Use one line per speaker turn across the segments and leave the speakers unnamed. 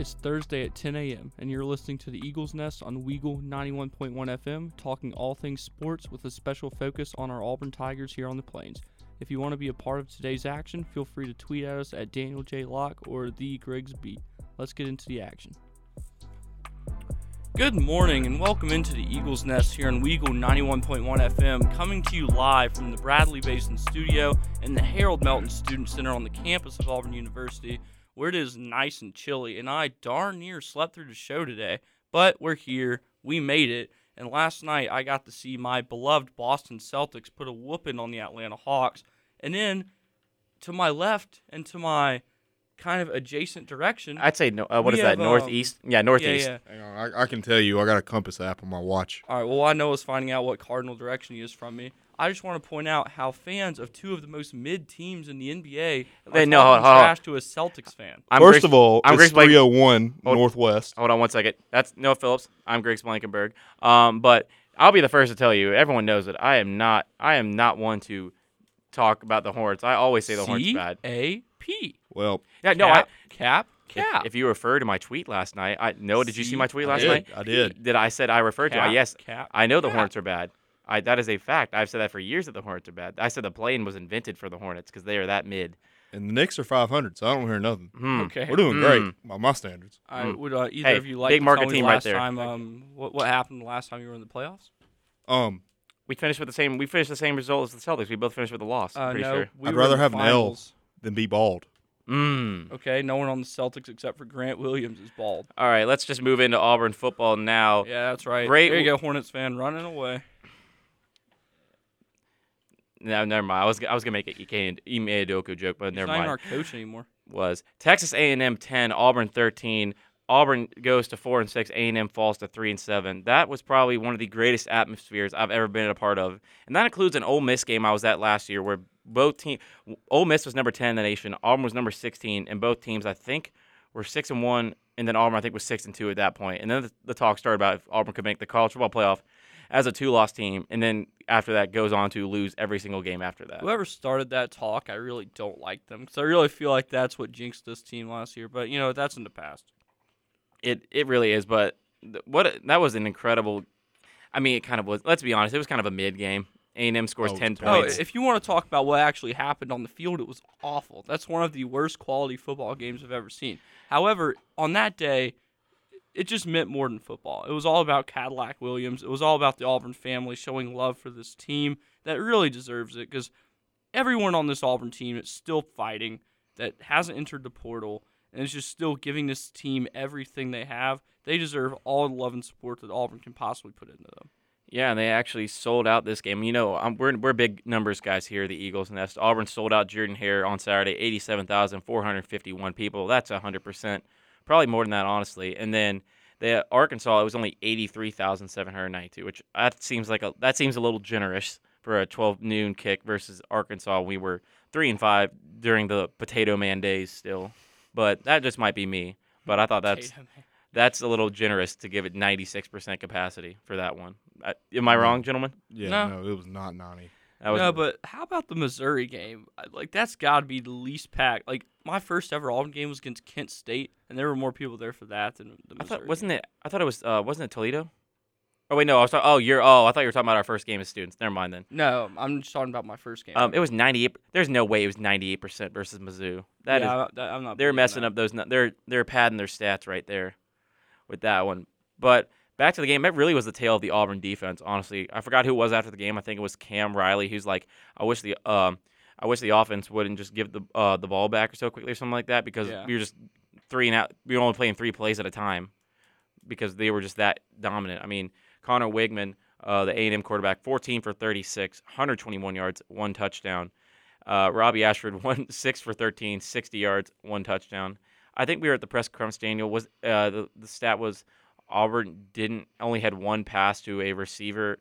It's Thursday at 10 a.m., and you're listening to the Eagles Nest on Weagle 91.1 FM, talking all things sports with a special focus on our Auburn Tigers here on the Plains. If you want to be a part of today's action, feel free to tweet at us at Daniel J. Locke or the Griggs Beat. Let's get into the action. Good morning and welcome into the Eagles Nest here on Weagle 91.1 FM, coming to you live from the Bradley Basin Studio and the Harold Melton Student Center on the campus of Auburn University where it is nice and chilly, and I darn near slept through the show today. But we're here, we made it, and last night I got to see my beloved Boston Celtics put a whooping on the Atlanta Hawks, and then to my left and to my kind of adjacent direction.
I'd say no. Uh, what
We
that?
have, um,
Northeast? yeah, northeast.
Yeah, yeah.
Hang on, I, I can tell you, I got a compass app on my watch.
All right. Well, I know is finding out what cardinal direction he is from me. I just want to point out how fans of two of the most mid teams in the NBA are
Hey, no,
talking
hold on, hold
trash to a Celtics fan.
I'm
First
Griggs-
of all,
I'm
it's
Griggs
301
Hold-
Northwest.
Hold on one second. That's Noah Phillips. I'm Griggs Blankenburg. Um, but I'll be the first to tell you. Everyone knows that I am not. I am not one to talk about the Hornets. I always say the Hornets
C
bad.
A P.
Well,
Yeah, no. I,
Cap, cap,
if, if you refer to my tweet last night, I Noah. Did you see my tweet
I
last
did.
night?
I did.
Did I said I referred to?
cap,
it? Yes.
cap.
I know the
cap.
Hornets are bad. I, that is a fact. I've said that for years that the Hornets are bad. I said the plane was invented for the Hornets because they are that mid.
And the Knicks are 500, so I don't hear nothing.
Hmm.
Okay.
We're doing
Mm.
great by my standards.
I
Mm.
would uh, either
Hey,
of you like
big
to
market
tell me
team right
last
there.
time um, what what happened the last time you were in the playoffs?
Um,
We finished with the same. We finished the same result as the Celtics. We both finished with a loss.
Uh,
pretty
no,
sure.
we
I'd rather
the
have an L.
finals.
then be bald.
Mm.
Okay, no one on the Celtics except for Grant Williams is bald.
All right, let's just move into Auburn football now.
Yeah, that's right.
Great
There you go, Hornets fan running away.
No, never mind. I was I was gonna make a Ike Ime Adoku joke, but
He's
never mind.
our coach anymore.
Was Texas A&M ten, Auburn thirteen. Auburn goes to four and six. A&M falls to three and seven. That was probably one of the greatest atmospheres I've ever been a part of, and that includes an Ole Miss game I was at last year, where both team Ole Miss was number ten in the nation, Auburn was number sixteen, and both teams I think were six and one, and then Auburn I think was six and two at that point. And then the, the talk started about if Auburn could make the college football playoff as a two-loss team, and then after that goes on to lose every single game after that.
Whoever started that talk, I really don't like them because I really feel like that's what jinxed this team last year. But you know, that's in the past.
It it really is, but th- what that was an incredible. I mean, it kind of was. Let's be honest, it was kind of a mid game. A and M scores
Oh,
ten
it's
Oh,
points.
if you want to talk about what actually happened on the field, it was awful. That's one of the worst quality football games I've ever seen. However, on that day, it just meant more than football. It was all about Cadillac Williams. It was all about the Auburn family showing love for this team that really deserves it because everyone on this Auburn team is still fighting, that hasn't entered the portal, and is just still giving this team everything they have. They deserve all the love and support that Auburn can possibly put into them.
yeah, and they actually sold out this game. You know, we're we're big numbers guys here, the Eagles Nest. Auburn sold out Jordan Hare on Saturday, eighty-seven thousand four hundred fifty-one people. That's hundred percent, probably more than that, honestly. And then the Arkansas, it was only eighty-three thousand seven hundred ninety-two, which that seems like a that seems a little generous for a twelve noon kick versus Arkansas. We were three and five during the Potato Man days still, but that just might be me. But I thought that's that's a little generous to give it 96% capacity for that one. I, am I wrong, gentlemen?
Yeah,
No.
no, it was not 90.
That was
no, but how about the Missouri game? Like that's got to be the least packed. Like my first ever Auburn game was against Kent State, and there were more people there for that than the
I
Missouri.
thought wasn't
game.
it? I thought it was. Uh, wasn't it Toledo? Oh wait, no. I was talking. Oh, you're. Oh, I thought you were talking about our first game as students. Never mind then.
No, I'm just talking about my first game.
Um, it was 98. There's no way it was 98% versus Mizzou. That is.
yeah, I, I'm not.
they're messing
that.
up those. They're they're padding their stats right there, with that one. But back to the game. That really was the tale of the Auburn defense. Honestly, I forgot who it was after the game. I think it was Cam Riley. Who's like, I wish the um, I wish the offense wouldn't just give the uh the ball back so quickly or something like that because
Yeah.
we were just three and out. We were only playing three plays at a time because they were just that dominant. I mean, Conner Weigman, uh, the A&M quarterback, 14 for 36, 121 yards, one touchdown. Uh, Robbie Ashford, one six for 13, 60 yards, one touchdown. I think we were at the press conference. Daniel was uh, the the stat was Auburn didn't only had one pass to a receiver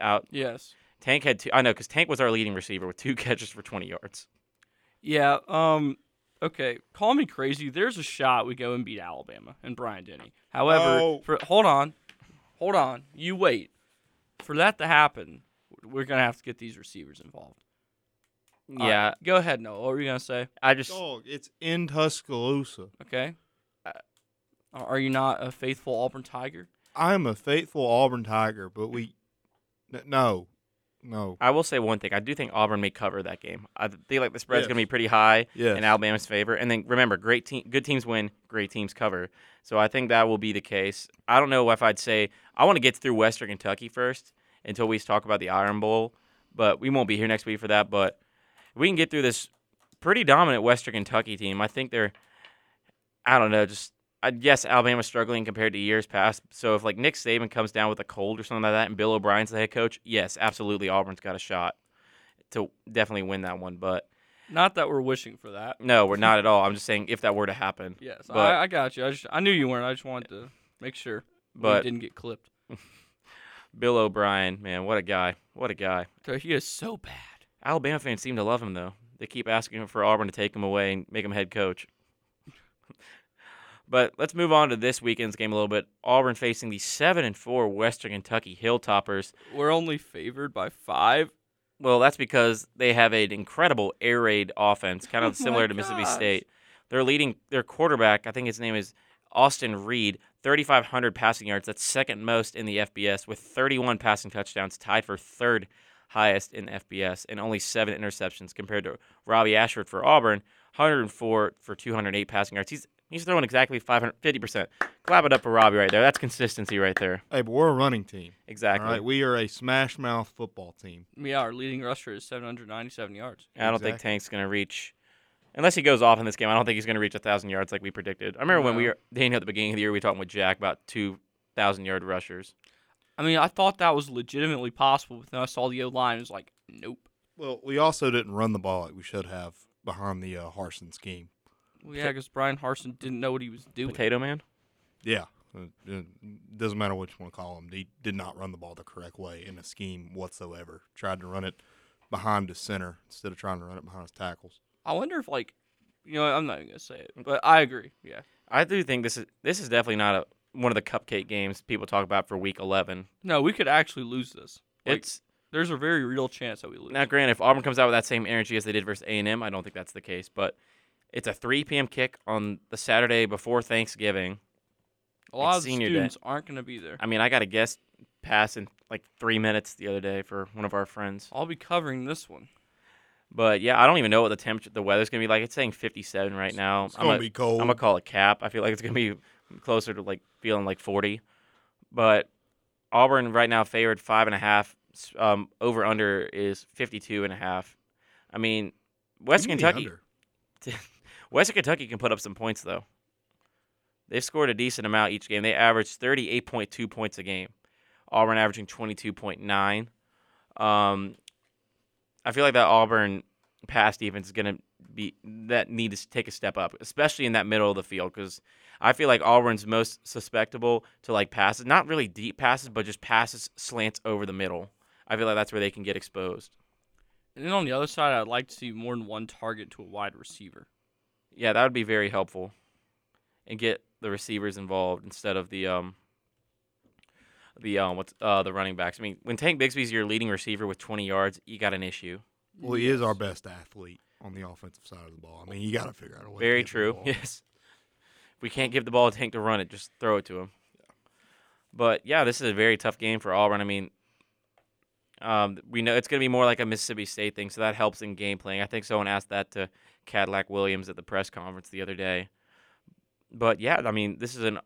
out.
Yes.
Tank had two. I know because Tank was our leading receiver with two catches for 20 yards.
Yeah. Um. Okay. Call me crazy. There's a shot we go and beat Alabama and Brian Denny. However,
Oh.
for hold on, hold on. You wait. For that to happen, we're gonna have to get these receivers involved. All right,
Yeah,
go ahead, Noah. What were you gonna say?
I just
Dog, it's in Tuscaloosa.
Okay. Are you not a faithful Auburn Tiger?
I'm a faithful Auburn Tiger, but we, no, no.
I will say one thing. I do think Auburn may cover that game. I feel like the spread's
Yes.
going to be pretty high
Yes.
in Alabama's favor. And then remember, great team, good teams win, great teams cover. So I think that will be the case. I don't know if I'd say I want to get through Western Kentucky first until we talk about the Iron Bowl, but we won't be here next week for that. But if we can get through this pretty dominant Western Kentucky team. I think they're, I don't know, just I yes, Alabama's struggling compared to years past. So if like Nick Saban comes down with a cold or something like that, and Bill O'Brien's the head coach, yes, absolutely, Auburn's got a shot to definitely win that one. But
Not that we're wishing for that.
no, we're not at all. I'm just saying if that were to happen.
Yes,
But-
I, I got you. I just I knew you weren't. I just wanted to make sure
But
didn't get clipped.
Bill O'Brien, man, what a guy! What a guy!
He is so bad.
Alabama fans seem to love him though. They keep asking for Auburn to take him away and make him head coach. But let's move on to this weekend's game a little bit. Auburn facing the seven and four Western Kentucky Hilltoppers.
We're only favored by five.
Well, that's because they have an incredible air raid offense, kind
Oh
of
my
similar to Mississippi
gosh.
State. Their leading their quarterback, I think his name is Austin Reed, 3,500 passing yards. That's second most in the FBS, with 31 passing touchdowns, tied for third highest in FBS, and only seven interceptions compared to Robbie Ashford for Auburn, 104 for 208 passing yards. He's he's throwing exactly 550 percent. Clap it up for Robbie right there. That's consistency right there.
Hey, but we're a running team.
Exactly.
All right, we are a smash mouth football team.
Yeah, our leading rusher is 797 yards.
I don't think Tank's going to reach, unless he goes off in this game. I don't think he's going to reach a thousand yards like we predicted. I remember when we
No.
were Daniel at the beginning of the year, we were talking with Jack about two thousand yard rushers.
I mean, I thought that was legitimately possible, but then I saw the O line. It was like, nope.
Well, we also didn't run the ball like we should have behind the uh, Harsin scheme.
Well, yeah, because Bryan Harsin didn't know what he was doing.
Potato Man.
Yeah, uh, it doesn't matter what you want to call him. He did not run the ball the correct way in a scheme whatsoever. Tried to run it behind his center instead of trying to run it behind his tackles.
I wonder if like, you know, I'm not even gonna say it, but I agree. Yeah.
I do think this is this is definitely not a one of the cupcake games people talk about for Week 11.
No, we could actually lose this. Like,
It's
there's a very real chance that we lose.
now granted if Auburn comes out with that same energy as they did versus A&M, I don't think that's the case. But it's a 3 p.m. kick on the Saturday before Thanksgiving.
a lot
it's
of the
senior day.
students aren't gonna be there.
I mean, I got a guest pass in like three minutes the other day for one of our friends.
I'll be covering this one.
But yeah, I don't even know what the temperature, the weather's gonna be like. It's saying 57 right now.
It's
I'm
gonna
a-
be cold.
I'm gonna call it cap. I feel like it's gonna be closer to like feeling like 40. But Auburn right now favored five and a half. Um, over under is 52 and a half. I mean, Western
Give me the
Kentucky,
under.
Western Kentucky can put up some points though. They've scored a decent amount each game. They averaged 38.2 points a game. Auburn averaging 22.9. Um, I feel like that Auburn pass defense is going to be that need to take a step up, especially in that middle of the field, because I feel like Auburn's most susceptible to like passes, not really deep passes, but just passes slants over the middle. I feel like that's where they can get exposed.
And then on the other side, I'd like to see more than one target to a wide receiver.
Yeah, that would be very helpful, and get the receivers involved instead of the um the um what's uh the running backs. I mean, when Tank Bigsby's your leading receiver with 20 yards, you got an issue.
Well, he is our best athlete on the offensive side of the ball. I mean, you got to figure out a way. to
Very
get him the
true.
ball.
Yes. If we can't give the ball to Tank to run it, just throw it to him. But yeah, this is a very tough game for Auburn. I mean, um, we know it's going to be more like a Mississippi State thing, so that helps in game playing. I think someone asked that to Cadillac Williams at the press conference the other day. But yeah, I mean, this is an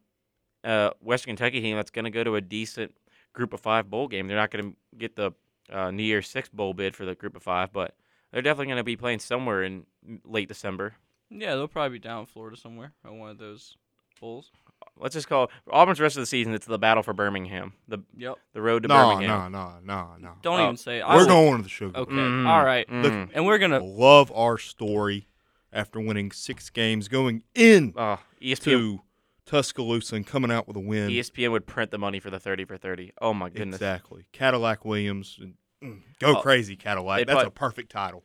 uh, Western Kentucky team that's going to go to a decent Group of Five bowl game. They're not going to get the uh, New Year's Six bowl bid for the Group of Five, but they're definitely going to be playing somewhere in late December.
Yeah, they'll probably be down in Florida somewhere on one of those bowls.
let's just call Auburn's rest of the season. It's the battle for Birmingham, the
Yep.
the road to
No,
Birmingham.
no, no, no, no.
Don't
Oh,
even say it. I
We're
will-
going to the sugar.
Okay.
Mm,
All right.
mm.
And we're gonna.
Love our story after winning six games, going in
Oh, ESPN
to Tuscaloosa and coming out with a win.
ESPN would print the money for the thirty for thirty. Oh my goodness.
Exactly. Cadillac Williams. Mm, go
Oh,
crazy, Cadillac. That's
put-
a perfect title.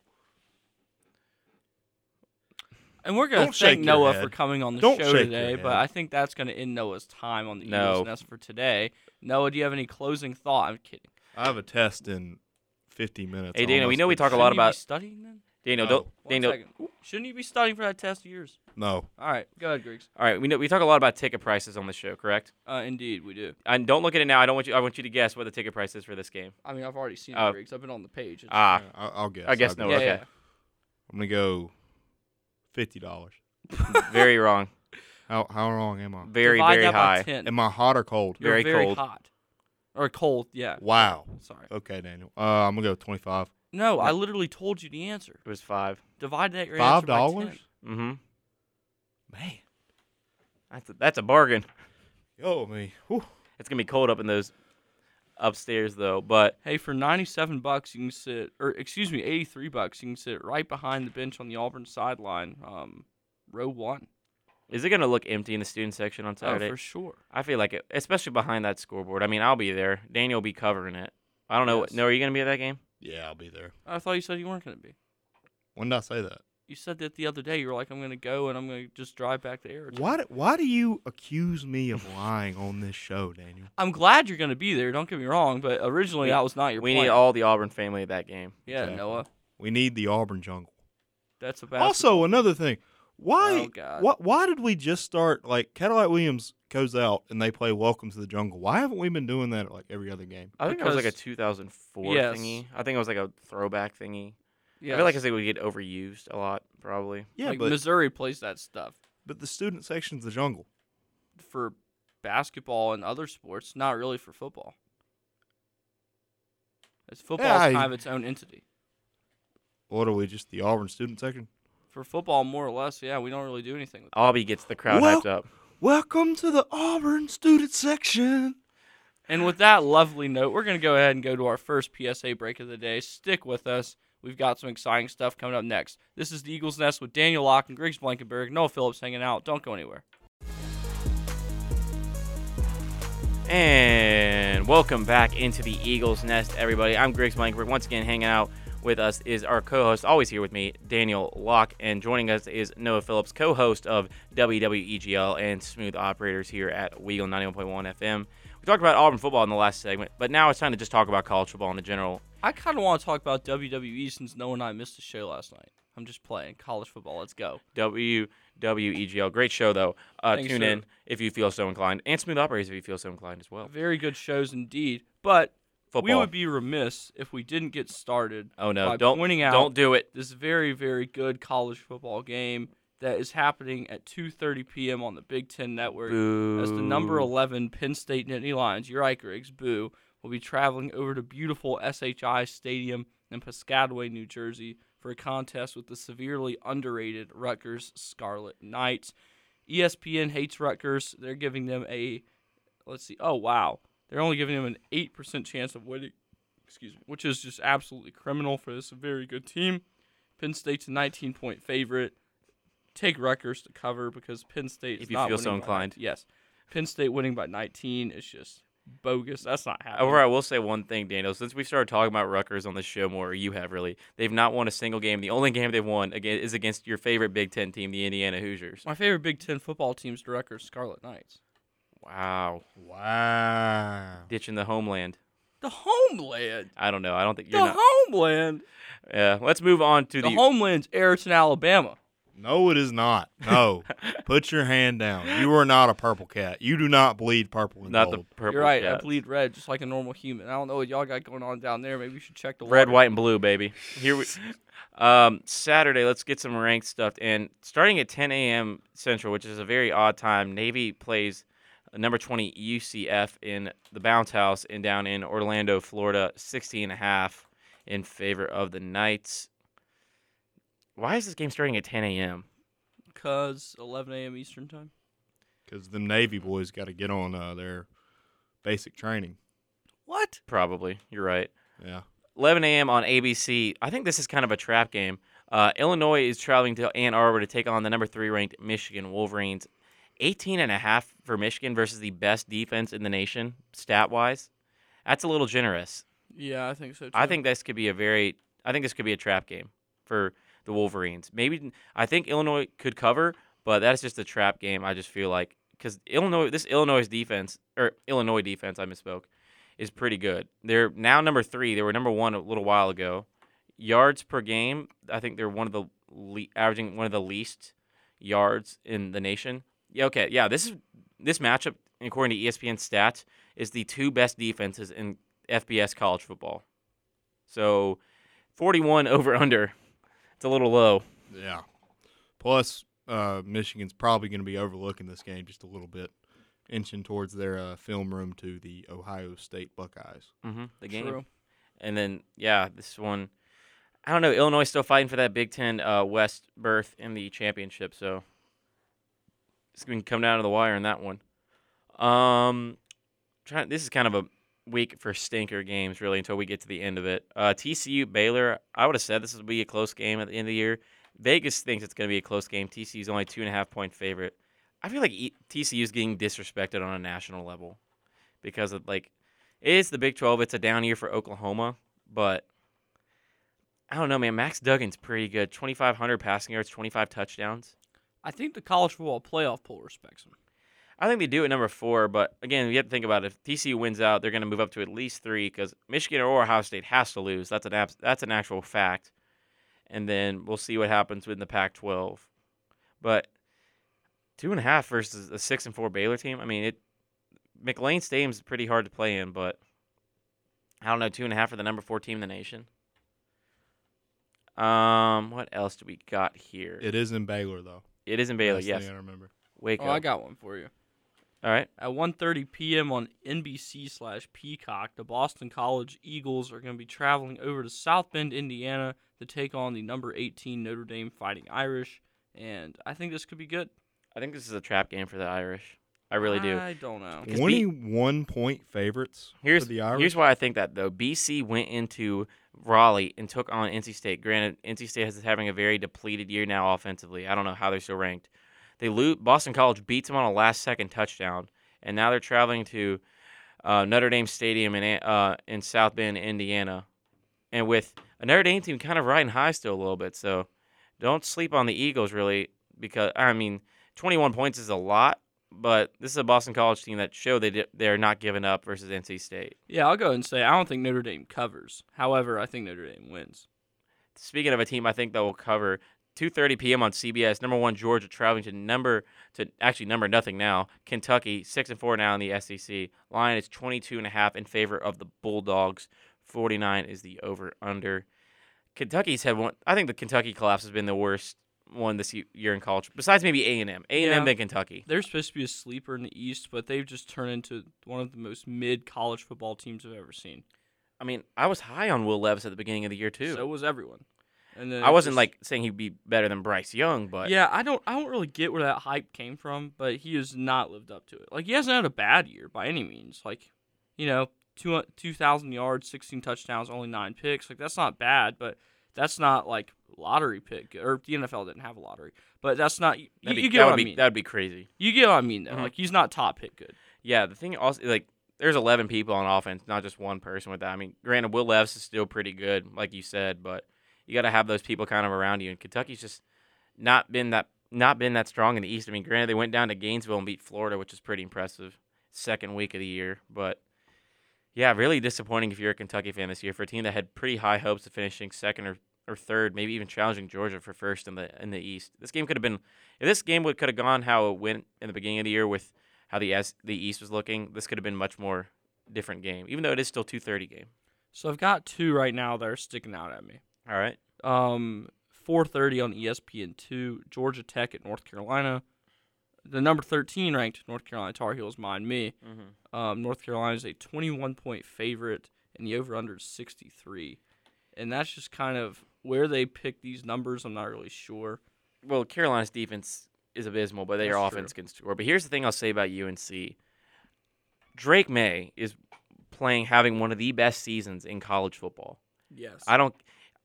And we're gonna thank Noah
head.
for coming on the
Don't
show today, but. I think that's gonna end Noah's time on the
No.
Eagles Nest for today. Noah, do you have any closing thought? I'm kidding.
I have a test in 50 minutes.
Hey, Dana, we know we talk a lot
Shouldn't you
about-
studying then.
Daniel,
No.
don't, Daniel.
Shouldn't you be studying for that test of yours?
No.
All right, go ahead, Griggs.
All right, we know we talk a lot about ticket prices on the show, correct?
Uh, indeed, we do.
And don't look at it now. I don't want you. I want you to guess what the ticket price is for this game.
I mean, I've already seen
Oh.
it, Griggs. I've been on the page. It's-
Ah,
Yeah, I, I'll guess.
I guess
I'll
no,
yeah,
okay.
yeah.
I'm gonna go fifty dollars.
very wrong.
How how wrong am I?
Very
Divide
very
that by
high.
10.
Am I hot or cold?
You're
very
very
cold.
hot. Or cold, yeah.
Wow.
Sorry.
Okay, Daniel. Uh, I'm gonna go twenty five.
No, I literally told you the answer.
It was five.
Divide that your
Five
answer by
dollars?
10.
Mm-hmm.
Man.
That's a, that's a bargain.
Yo, me. Whew.
It's gonna be cold up in those upstairs though. But
Hey, for 97 bucks, you can sit, or excuse me, 83 bucks, you can sit right behind the bench on the Auburn sideline, um, row one.
is it gonna look empty in the student section on Saturday?
Oh,
Saturday?
for sure.
I feel like it, especially behind that scoreboard. I mean, I'll be there. Daniel will be covering it. I don't know.
Yes.
No, are you gonna be at that game?
Yeah, I'll be there.
I thought you said you weren't going to be.
When did I say that?
You said that the other day. You were like, I'm going to go and I'm going to just drive back to Arizona.
Why? do- Why do you accuse me of lying on this show, Daniel?
I'm glad you're going to be there. Don't get me wrong, but originally
We-
that was not your
we
plan.
need all the Auburn family at that game.
yeah,
Exactly.
Noah.
We need the Auburn jungle.
That's about
Also, another thing. Why?
Oh, God.
What? Why did we just start like Cadillac Williams goes out and they play Welcome to the Jungle? Why haven't we been doing that at like every other game?
I think it was like a 2004
Yes.
thingy. I think it was like a throwback thingy.
Yeah,
I feel like it we get overused a lot, probably.
Yeah,
like
but
Missouri plays that stuff
but the student section's the jungle.
for basketball and other sports, not really for football. It's football
I-
kind of its own entity.
What are we? Just the Auburn student section?
For football, more or less, yeah, we don't really do anything with
Aubie gets the crowd
Well-
hyped up.
Welcome to the Auburn student section.
And with that lovely note, we're going to go ahead and go to our first PSA break of the day. Stick with us. We've got some exciting stuff coming up next. This is the Eagles Nest with Daniel Locke and Griggs Blankenburg. Noah Phillips hanging out. Don't go anywhere.
And welcome back into the Eagles Nest, everybody. I'm Griggs Blankenburg. Once again, hanging out with us is our co-host, always here with me, Daniel Locke, and joining us is Noah Phillips, co-host of WWEGL and Smooth Operators here at Weagle 91.1 FM. We talked about Auburn football in the last segment, but now it's time to just talk about college football in the general.
I kind of want to talk about WWE since Noah and I missed a show last night. I'm just playing college football. Let's go.
WWEGL, great show though. Uh,
Thanks,
tune
sir.
in if you feel so inclined, and Smooth Operators if you feel so inclined as well.
Very good shows indeed. But
Football.
we would be remiss if we didn't get started
oh no! Don't
pointing out
don't do it.
this very very good college football game that is happening at 2:30 p.m. on the Big Ten Network. As the number 11 Penn State Nittany Lions, your Ike Griggs, boo, will be traveling over to beautiful SHI Stadium in Piscataway, New Jersey, for a contest with the severely underrated Rutgers Scarlet Knights. ESPN hates Rutgers. They're giving them a, let's see, oh wow, they're only giving them an eight percent chance of winning. Excuse me, which is just absolutely criminal for this very good team. Penn State's a 19 point favorite. Take Rutgers to cover because Penn State.
If you feel so
winning by
inclined.
Yes, Penn State winning by 19 is just bogus. That's not happening.
However, I will say one thing, Daniel. Since we started talking about Rutgers on this show more, you have really, they've not won a single game. The only game they've won again is against your favorite Big Ten team, the Indiana Hoosiers.
My favorite Big Ten football team's the Rutgers Scarlet Knights.
Wow,
Wow.
ditching the homeland.
The homeland.
I don't know. I don't think
The
you're not.
homeland.
Yeah, let's move on to
The
the.
homeland's Ayrton, Alabama.
No, it is not. No. Put your hand down. You are not a purple cat. You do not bleed purple and
not the purple.
You're right. I bleed red just like a normal human. I don't know what y'all got going on down there. Maybe you should check the
Red,
water.
white, and blue, baby. Here we. Um, Saturday, let's get some ranked stuff. And starting at 10 a.m. Central, which is a very odd time, Navy plays number 20 UCF in the Bounce House and down in Orlando, Florida, 60 and a half in favor of the Knights. Why is this game starting at 10 a.m.?
Cause 11 a.m. Eastern time.
Because the Navy boys got to get on uh, their basic training.
What?
Probably. You're right.
Yeah.
11 a.m. on ABC. I think this is kind of a trap game. Uh, Illinois is traveling to Ann Arbor to take on the number three ranked Michigan Wolverines. 18 and a half for Michigan versus the best defense in the nation, stat wise. That's a little generous.
Yeah, I think so too.
I think this could be a very, I think this could be a trap game for the Wolverines. Maybe I think Illinois could cover, but that's just a trap game. I just feel like because Illinois, this Illinois defense or Illinois defense, I misspoke, is pretty good. They're now number three. They were number one a little while ago. yards per game, I think they're one of the le- averaging one of the least yards in the nation. Yeah, okay, yeah. This is this matchup, according to ESPN stats, is the two best defenses in FBS college football. So, forty-one over under. It's a little low.
Yeah. Plus, uh, Michigan's probably going to be overlooking this game just a little bit, inching towards their uh, film room to the Ohio State Buckeyes.
Mm-hmm. The game.
True.
And then yeah, this one, I don't know. Illinois still fighting for that Big Ten uh, West berth in the championship, so it's going to come down to the wire in that one. Um. This is kind of a week for stinker games, really, until we get to the end of it. Uh, TCU Baylor. I would have said this would be a close game at the end of the year. Vegas thinks it's going to be a close game. TCU's only two and a half point favorite. I feel like e- TCU's getting disrespected on a national level because of like it is the Big 12. It's a down year for Oklahoma, but I don't know, man. Max Duggan's pretty good. 2,500 passing yards, 25 touchdowns.
I think the college football playoff poll respects him.
I think they do at number four, but again, you have to think about it. If TCU wins out, they're going to move up to at least three because Michigan or Ohio State has to lose. That's an abs- that's an actual fact. And then we'll see what happens with the Pac-12. But two and a half versus a six and four Baylor team. I mean, it McLane Stadium's pretty hard to play in, but I don't know. Two and a half for the number four team in the nation. Um, what else do we got here?
It is in Baylor, though.
It is in Baylor.
Last
Yes,
thing I remember.
Wake
oh,
up. Oh, up.
I got one for you.
All right.
At 1:30 p.m. on NBC slash Peacock, the Boston College Eagles are going to be traveling over to South Bend, Indiana, to take on the number 18 Notre Dame Fighting Irish, and I think this could be good.
I think this is a trap game for the Irish. I really do.
I don't know.
'Cause B-
21 point favorites
Here's
for the Irish.
here's why I think that though. BC went into Raleigh and took on NC State. Granted, NC State is having a very depleted year now offensively. I don't know how they're still ranked. They lose. Boston College beats them on a last second touchdown, and now they're traveling to uh, Notre Dame Stadium in uh, in South Bend, Indiana, and with a Notre Dame team kind of riding high still a little bit. So don't sleep on the Eagles really, because I mean, 21 points is a lot. But this is a Boston College team that showed they they're not giving up versus NC State.
Yeah, I'll go and say I don't think Notre Dame covers. However, I think Notre Dame wins.
Speaking of a team, I think that will cover 2:30 p.m. on CBS. Number one Georgia traveling to number to actually number nothing now. Kentucky six and four now in the SEC. Line is 22 and a half in favor of the Bulldogs. 49 is the over under. Kentucky's had one. I think the Kentucky collapse has been the worst one this year in college. Besides maybe A and M, A and
Yeah.
M then Kentucky.
They're supposed to be a sleeper in the East, but they've just turned into one of the most mid college football teams I've ever seen.
I mean, I was high on Will Levis at the beginning of the year too.
So was everyone. And then
I wasn't
just-
like saying he'd be better than Bryce Young, but
yeah, I don't, I don't really get where that hype came from, but he has not lived up to it. Like he hasn't had a bad year by any means. Like, you know, two two thousand yards, sixteen touchdowns, only nine picks. Like that's not bad, but that's not like lottery pick or the NFL didn't have a lottery, but that's not. You,
be,
you get what
would
I
be
mean.
that'd be crazy.
you get what I mean though.
Mhm.
Like he's not top pick good.
Yeah, the thing also like there's 11 people on offense, not just one person with that. I mean, granted, Will Levis is still pretty good, like you said, but you got to have those people kind of around you. And Kentucky's just not been that not been that strong in the East. I mean, granted, they went down to Gainesville and beat Florida, which is pretty impressive. Second week of the year, but yeah, really disappointing if you're a Kentucky fan this year for a team that had pretty high hopes of finishing second or, or third, maybe even challenging Georgia for first in the in the East. This game could have been if this game would could have gone how it went in the beginning of the year with how the S, the East was looking, this could have been much more different game, even though it is still 2:30 game.
So I've got two right now that are sticking out at me.
All right.
Um, 4:30 on ESPN two, Georgia Tech at North Carolina. The number 13 ranked North Carolina Tar Heels, mind me.
Mm-hmm.
Um, North Carolina is a 21 point favorite, and the over under is 63. And that's just kind of where they pick these numbers. I'm not really sure.
Well, Carolina's defense is abysmal, but their
That's
offense can score. But here's the thing I'll say about UNC: Drake Maye is playing, having one of the best seasons in college football.
Yes.
I don't.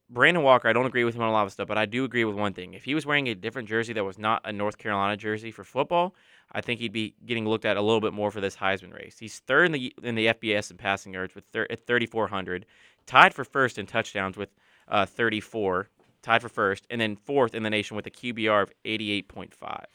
Brandon Walker, I don't agree with him on a lot of stuff, but I do agree with one thing. If he was wearing a different jersey that was not a North Carolina jersey for football, I think he'd be getting looked at a little bit more for this Heisman race. He's third in the in the FBS in passing yards with thir- at 3,400, tied for first in touchdowns with uh, 34, tied for first, and then fourth in the nation with a QBR of 88.5.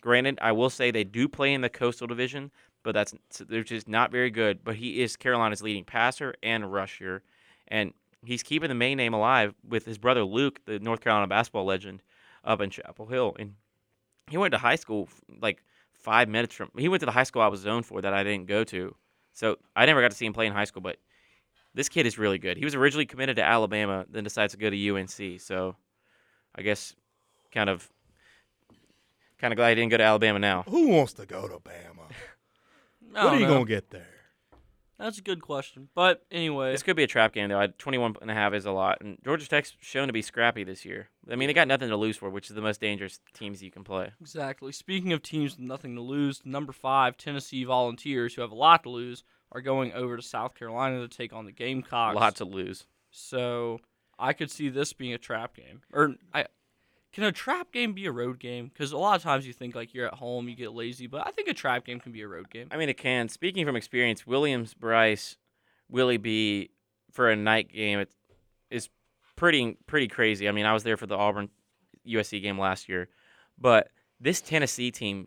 Granted, I will say they do play in the Coastal Division, but that's they're just not very good. But he is Carolina's leading passer and rusher, and he's keeping the Maye name alive with his brother Luke, the North Carolina basketball legend, up in Chapel Hill, and he went to high school like five minutes from. He went to the high school I was zoned for that I didn't go to, so I never got to see him play in high school. But this kid is really good. He was originally committed to Alabama, then decides to go to UNC. So I guess kind of kind of glad he didn't go to Alabama now.
Who wants to go to Bama?
I
What are
don't
you
know.
gonna get there?
That's a good question. But anyway,
This could be a trap game though. I 21 and a half is a lot, and Georgia Tech's shown to be scrappy this year. I mean, they got nothing to lose for, which is the most dangerous teams you can play.
exactly. Speaking of teams with nothing to lose, number five Tennessee Volunteers, who have a lot to lose, are going over to South Carolina to take on the
A
Gamecocks.
lot to lose.
So I could see this being a trap game. Or I can a trap game be a road game? Because a lot of times you think like you're at home, you get lazy, but I think a trap game can be a road game.
I mean, it can. Speaking from experience, Williams Brice, Willie B, for a night game, it is pretty pretty crazy. I mean, I was there for the Auburn USC game last year, but this Tennessee team,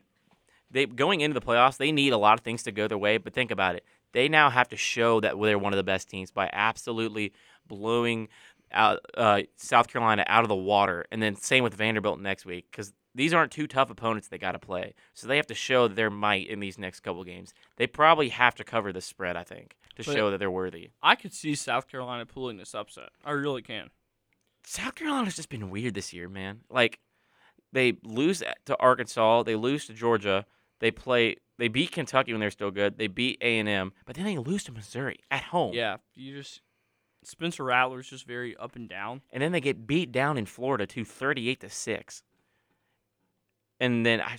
they going into the playoffs, they need a lot of things to go their way. But think about it, they now have to show that they're one of the best teams by absolutely blowing out uh, South Carolina out of the water, and then same with Vanderbilt next week because these aren't two tough opponents they got to play. So they have to show their might in these next couple games. They probably have to cover the spread, I think, to
But-
show that they're worthy.
I could see South Carolina pulling this upset. I really can.
South Carolina's just been weird this year, man. Like they lose to Arkansas, they lose to Georgia, they play they beat Kentucky when they're still good, they beat A and M, but then they lose to Missouri at home.
Yeah, you just Spencer Rattler's just very up and down.
and then they get beat down in Florida to 38 to 6. And then I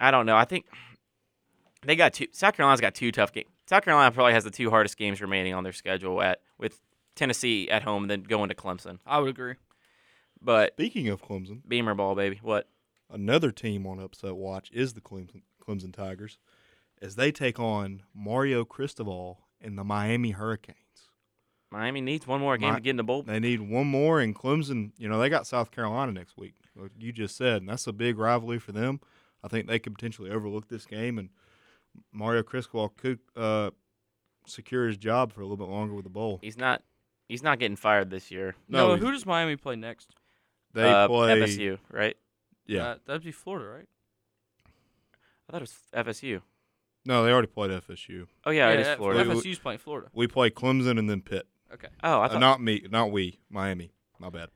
I don't know. I think they got two South Carolina's got two tough games. South Carolina probably has the two hardest games remaining on their schedule at with Tennessee at home and then going to Clemson.
I would agree.
But
Speaking of Clemson,
Beamer ball, baby. What?
Another team on upset watch is the Clemson, Clemson Tigers, as they take on Mario Cristobal and the Miami Hurricanes.
Miami needs one more game
Mi-
to get in the bowl.
They need one more, and Clemson, you know, they got South Carolina next week. Like you just said, and that's a big rivalry for them. I think they could potentially overlook this game, and Mario Cristobal could uh, secure his job for a little bit longer with the bowl.
He's not he's not getting fired this year.
No,
No,
who does Miami play next?
They
Uh,
play
FSU, right?
Yeah,
Uh, that'd be Florida, right?
I thought it was FSU.
no, they already played FSU.
Oh yeah, it is
uh,
Florida.
We-
FSU's playing Florida.
We play Clemson and then Pitt.
Okay.
Oh, I
Uh,
thought
not me, not we, Miami. My bad.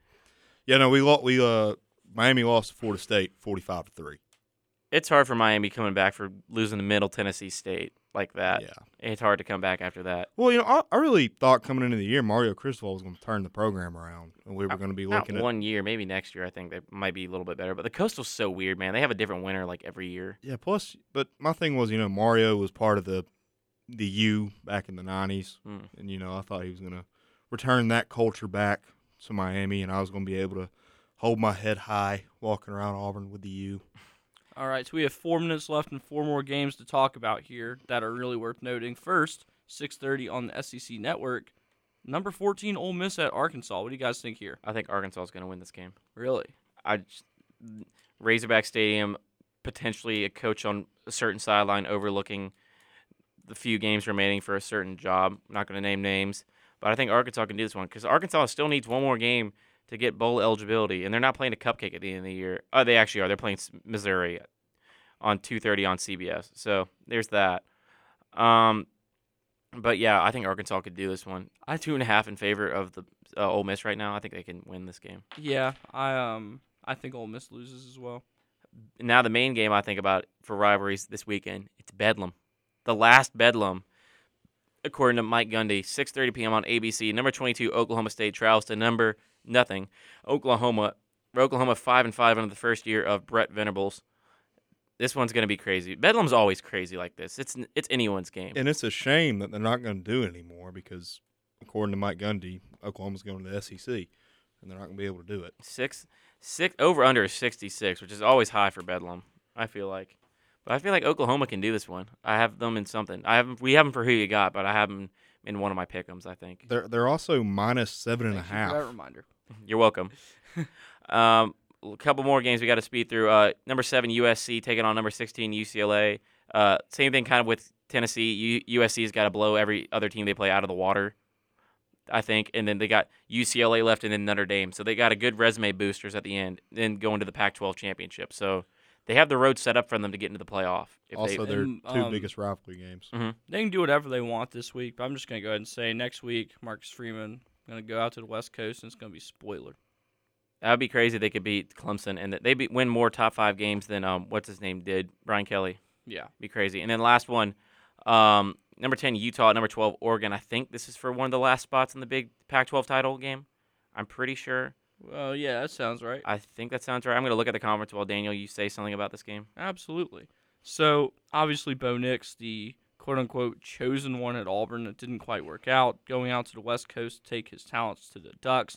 Yeah, no, we lost. We uh, Miami lost to Florida State, forty-five to three.
it's hard for Miami coming back for losing to Middle Tennessee State like that.
Yeah.
It's hard to come back after that.
Well, you know, I, I really thought coming into the year Mario Cristobal was going to turn the program around, and we were going to be looking at.
one year, maybe next year. I think they might be a little bit better. But the Coastal's so weird, man. They have a different winner like every year.
Yeah. Plus, but my thing was, you know, Mario was part of the the U back in the nineties,
Hmm.
and you know, I thought he was going to return that culture back to Miami, and I was going to be able to hold my head high walking around Auburn with the U.
All right, so we have four minutes left and four more games to talk about here that are really worth noting. First, 6:30 on the SEC Network. Number 14, Ole Miss at Arkansas. What do you guys think here?
I think Arkansas is going to win this game.
Really?
I just, Razorback Stadium, potentially a coach on a certain sideline overlooking the few games remaining for a certain job. I'm not going to name names, but I think Arkansas can do this one because Arkansas still needs one more game to get bowl eligibility, and they're not playing a cupcake at the end of the year. Oh, they actually are. They're playing Missouri on 2:30 on CBS. So there's that. Um, but yeah, I think Arkansas could do this one. I two and a half in favor of the uh, Ole Miss right now. I think they can win this game.
Yeah, I um I think Ole Miss loses as well.
now the main game I think about for rivalries this weekend, it's Bedlam. The last Bedlam, according to Mike Gundy, 6:30 p.m. on ABC. Number 22 Oklahoma State travels to number nothing Oklahoma. Oklahoma five and five under the first year of Brent Venables. This one's gonna be crazy. Bedlam's always crazy like this. It's it's anyone's game.
And it's a shame that they're not going to do it anymore because, according to Mike Gundy, Oklahoma's going to the SEC, and they're not going to be able to do it.
Six six over under is 66, which is always high for Bedlam. I feel like, but I feel like Oklahoma can do this one. I have them in something. I have we have them for who you got, but I have them in one of my pick'ems. I think.
They're they're also minus seven and a
Thank you for
half.
that reminder.
You're welcome. um, a couple more games we got to speed through. Uh, number seven USC taking on number 16 UCLA. Uh, same thing kind of with Tennessee. U- USC's got to blow every other team they play out of the water. I think, and then they got UCLA left, and then Notre Dame. So they got a good resume boosters at the end, then going to the Pac-12 championship. So they have the road set up for them to get into the playoff. If
Also,
they,
their
And,
two
um,
biggest rivalry games.
They can do whatever they want this week, but I'm just gonna go ahead and say next week, Marcus Freeman gonna go out to the West Coast and it's gonna be spoiler.
that would be crazy. They could beat Clemson and that they be, win more top five games than um what's his name did Brian Kelly.
Yeah.
Be crazy. And then last one, um, number ten Utah, number twelve Oregon. I think this is for one of the last spots in the big Pac-12 title game. I'm pretty sure.
Well, yeah, that sounds right.
I think that sounds right. I'm gonna look at the conference while Daniel you say something about this game.
Absolutely. So obviously, Bo Nix, the quote unquote chosen one at Auburn, it didn't quite work out. Going out to the West Coast to take his talents to the Ducks.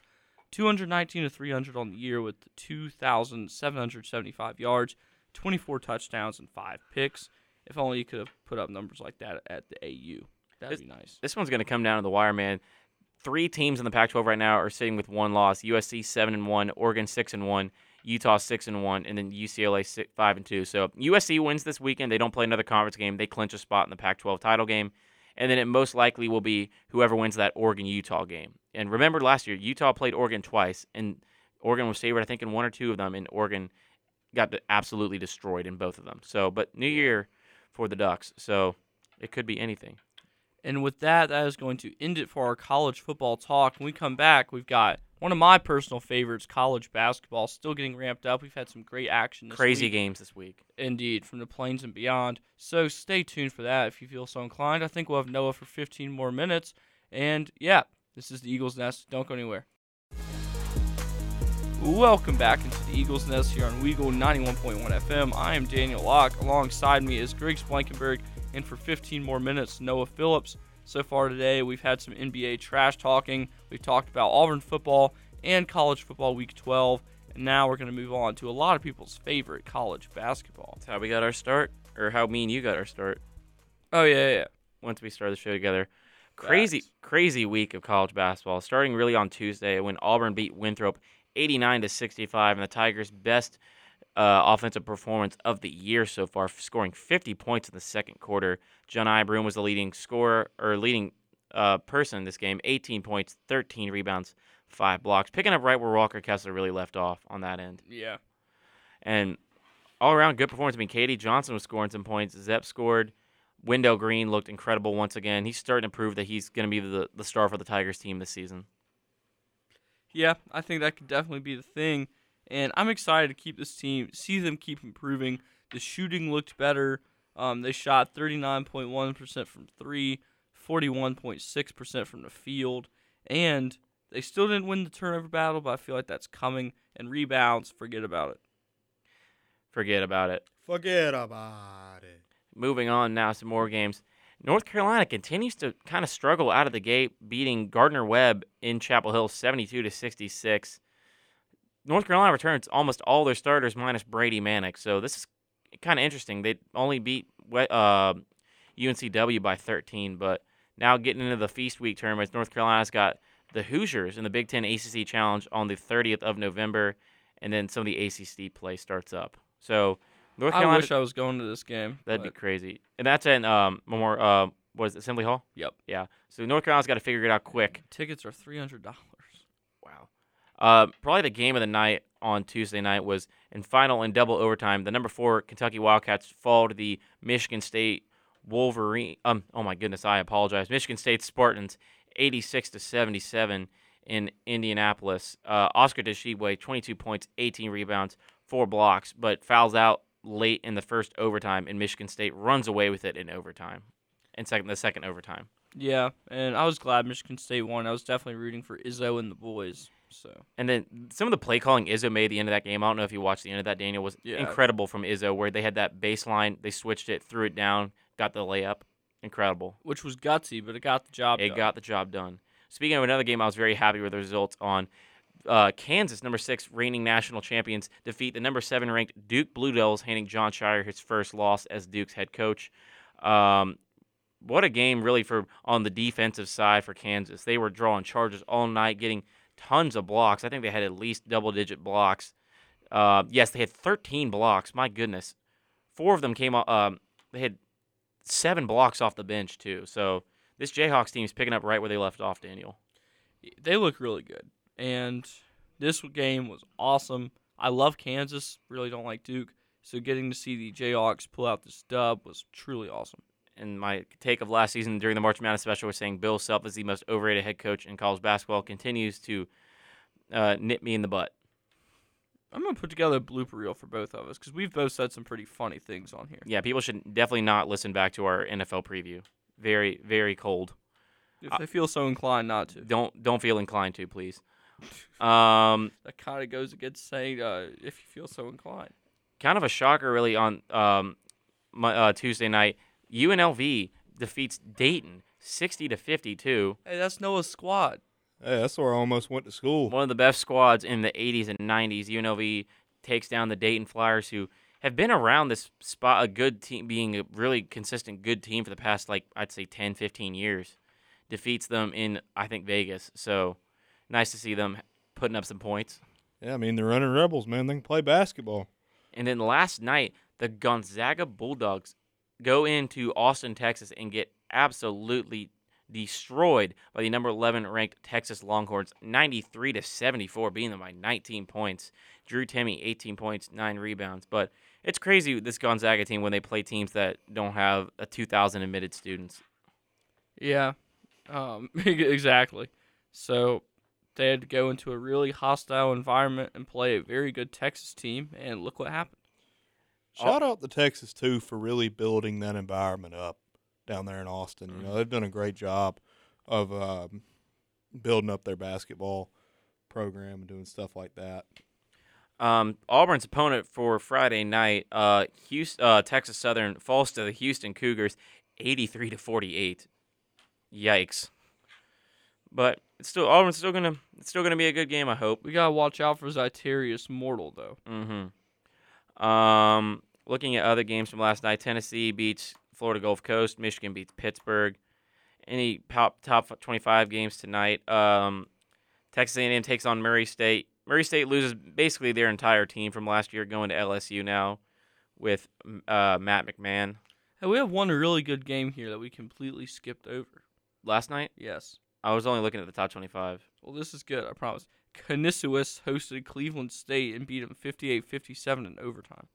219 to 300 on the year with 2,775 yards, 24 touchdowns, and five picks. If only he could have put up numbers like that at the AU. That'd
This-
be nice.
This one's going to come down to the wire, man. Three teams in the Pac-12 right now are sitting with one loss: USC seven and one, Oregon six and one, Utah six and one, and then UCLA six, five and two. So USC wins this weekend. They don't play another conference game. They clinch a spot in the Pac-12 title game, and then it most likely will be whoever wins that Oregon Utah game. And remember last year, Utah played Oregon twice, and Oregon was favored, I think, in one or two of them, and Oregon got absolutely destroyed in both of them. So, but New Year for the Ducks, so it could be anything.
And with that, that is going to end it for our college football talk. When we come back, we've got one of my personal favorites, college basketball, still getting ramped up. We've had some great action this
Crazy
week.
games this week.
Indeed, from the plains and beyond. So stay tuned for that if you feel so inclined. I think we'll have Noah for 15 more minutes. And yeah, this is the Eagles Nest. Don't go anywhere. Welcome back into the Eagles Nest here on Weagle 91.1 FM. I am Daniel Locke. Alongside me is Griggs Blankenburg. And for 15 more minutes, Noah Phillips. So far today, we've had some NBA trash talking. We've talked about Auburn football and college football week 12. And now we're going to move on to a lot of people's favorite college basketball.
That's how we got our start, or how me and you got our start
Oh, yeah, yeah, yeah.
once we started the show together. Crazy, crazy week of college basketball. Starting really on Tuesday when Auburn beat Winthrop 89 to 65, and the Tigers' best uh, offensive performance of the year so far, scoring 50 points in the second quarter. Johni Broome was the leading scorer or leading uh, person in this game, 18 points, 13 rebounds, five blocks, picking up right where Walker Kessler really left off on that end.
Yeah.
And all around good performance. I mean, KD Johnson was scoring some points. Zep scored. Wendell Green looked incredible once again. He's starting to prove that he's going to be the, the star for the Tigers team this season.
Yeah, I think that could definitely be the thing. And I'm excited to keep this team, see them keep improving. The shooting looked better. Um, they shot 39.1% from three, 41.6% from the field. And they still didn't win the turnover battle, but I feel like that's coming. And rebounds, forget about it.
Forget about it.
Forget about it.
Moving on now, some more games. North Carolina continues to kind of struggle out of the gate, beating Gardner Webb in Chapel Hill 72 to 66. North Carolina returns almost all their starters minus Brady Manek, so this is kind of interesting. They only beat uh, UNCW by 13, but now getting into the Feast Week tournaments, North Carolina's got the Hoosiers in the Big Ten ACC Challenge on the 30th of November, and then some of the ACC play starts up. So North Carolina.
I wish I was going to this game.
That'd be crazy. And that's in um more uh was Assembly Hall?
Yep.
Yeah. So North Carolina's got to figure it out quick.
tickets are $300.
Wow. Uh, probably the game of the night on Tuesday night was in final and double overtime. The number four Kentucky Wildcats fall to the Michigan State Wolverine. Um. Oh my goodness, I apologize. Michigan State Spartans, 86 to 77 in Indianapolis. Uh, Oscar Tshiebwe, 22 points, 18 rebounds, four blocks, but fouls out late in the first overtime, and Michigan State runs away with it in overtime. In second, the second overtime.
Yeah, and I was glad Michigan State won. I was definitely rooting for Izzo and the boys. So
And then some of the play calling Izzo made at the end of that game. I don't know if you watched the end of that, Daniel, was
Yeah.
incredible from Izzo, where they had that baseline, they switched it, threw it down, got the layup. Incredible.
which was gutsy, but it got the job
It
done.
got the job done. Speaking of another game, I was very happy with the results on. Uh, Kansas, number six, reigning national champions, defeat the number seven ranked Duke Blue Devils, handing Jon Scheyer his first loss as Duke's head coach. Um, what a game, really, for on the defensive side for Kansas. They were drawing charges all night, getting tons of blocks. I think they had at least double digit blocks. Uh, yes, they had 13 blocks. My goodness, four of them came. Um, they had seven blocks off the bench too. So this Jayhawks team is picking up right where they left off, Daniel.
they look really good. And this game was awesome. I love Kansas. Really don't like Duke. So getting to see the Jayhawks pull out this dub was truly awesome.
And my take of last season during the March Madness special was saying Bill Self is the most overrated head coach in college basketball. Continues to uh, nip me in the butt.
I'm gonna put together a blooper reel for both of us because we've both said some pretty funny things on here.
Yeah, people should definitely not listen back to our NFL preview. Very, very cold.
If they feel so inclined not to,
Don't don't feel inclined to, please. Um,
that kind of goes against saying uh, if you feel so inclined.
kind of a shocker, really, on um, my, uh, Tuesday night. UNLV defeats Dayton, sixty to fifty-two.
Hey, that's Noah's squad.
Hey, that's where I almost went to school.
One of the best squads in the '80s and '90s. UNLV takes down the Dayton Flyers, who have been around this spot, a good team, being a really consistent good team for the past, like I'd say, 10, 15 years. Defeats them in, I think, Vegas. So nice to see them putting up some points.
Yeah, I mean they're running rebels, man. They can play basketball.
And then last night, the Gonzaga Bulldogs go into Austin, Texas, and get absolutely destroyed by the number 11 ranked Texas Longhorns, 93 to 74, beating them by 19 points. Drew Timme, 18 points, nine rebounds. But it's crazy this Gonzaga team when they play teams that don't have a 2,000 admitted students.
Yeah, um, exactly. So they had to go into a really hostile environment and play a very good Texas team, and look what happened.
Shout out to Texas too for really building that environment up down there in Austin. You know they've done a great job of um, building up their basketball program and doing stuff like that.
Um, Auburn's opponent for Friday night, uh, Houston, uh, Texas Southern, falls to the Houston Cougars, 83 to 48. Yikes! But it's still Auburn's still gonna it's still gonna be a good game. I hope.
We gotta watch out for Zyterius Mortal though.
Mm-hmm. Um, looking at other games from last night, Tennessee beats Florida Gulf Coast. Michigan beats Pittsburgh. Any top top 25 games tonight? Um, Texas A&M takes on Murray State. Murray State loses basically their entire team from last year, going to LSU now with uh, Matt McMahon.
Hey, we have one really good game here that we completely skipped over.
Last night,
Yes.
I was only looking at the top 25.
Well, this is good, I promise. Canisius hosted Cleveland State and beat them 58-57 in overtime.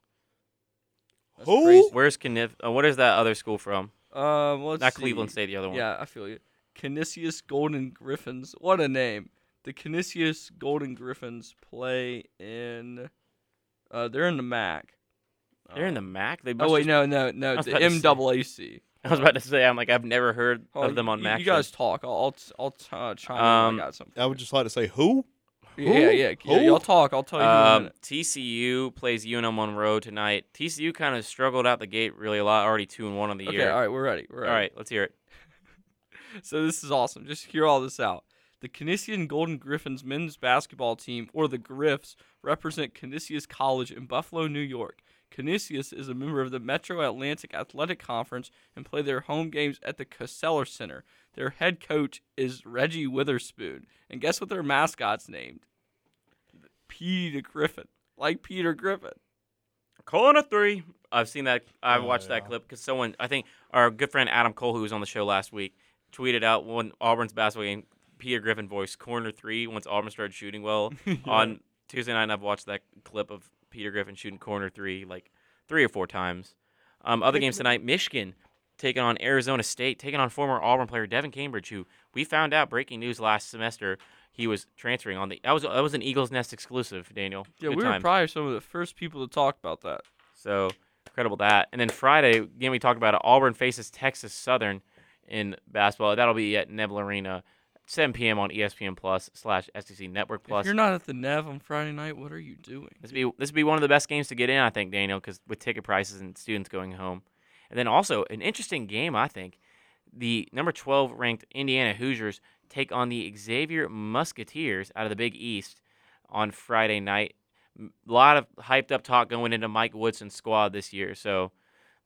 That's
Who?
crazy.
Where's Kniff? Uh, what is that other school from?
Um, let's
Not
see.
Cleveland State, the other one.
Yeah, I feel you. Canisius Golden Griffins. What a name. The Canisius Golden Griffins play in. Uh, they're in the MAC.
They're in the MAC. They
Oh wait,
just-
no, no, no.
was
The
about.
MAAC.
I was about to say, I'm like, I've never heard
Oh,
of them on
you,
MAC.
You guys talk. I'll, I'll, t- I'll t- uh, chime in.
Um,
I got something.
I would just like to say who?
Yeah, yeah, yeah. yeah y'all talk. I'll tell you. in a
Um. TCU plays UNM Monroe tonight. TCU kind of struggled out the gate really a lot, already two and one on the
Okay,
year.
all right, we're ready. We're ready.
All right, let's hear it.
So this is awesome. Just hear all this out. The Canisius Golden Griffins men's basketball team, or the Griffs, represent Canisius College in Buffalo, New York. Canisius is a member of the Metro Atlantic Athletic Conference and play their home games at the Koessler Center. Their head coach is Reggie Witherspoon. And guess what their mascot's named? Peter Griffin. Like Peter Griffin.
Calling a three. I've seen that. I've
Oh,
watched that clip because someone, I think our good friend Adam Cole, who was on the show last week, tweeted out when Auburn's basketball game, Peter Griffin voice corner three once Auburn started shooting well on Tuesday night. And I've watched that clip of Peter Griffin shooting corner three like three or four times. Um, other games tonight, Michigan taking on Arizona State, taking on former Auburn player Devan Cambridge, who we found out breaking news last semester he was transferring on the. That was that was an Eagles Nest exclusive, Daniel.
Yeah,
Good
we were probably some of the first people to talk about that.
So incredible that. And then Friday, again, we talked about it. Auburn faces Texas Southern in basketball. That'll be at Neville Arena, 7 p.m. on ESPN Plus slash SEC Network Plus.
If you're not at the Nev on Friday night, what are you doing?
This be this would be one of the best games to get in, I think, Daniel, because with ticket prices and students going home. And then also an interesting game, I think. The number 12 ranked Indiana Hoosiers take on the Xavier Musketeers out of the Big East on Friday night. A lot of hyped up talk going into Mike Woodson's squad this year. So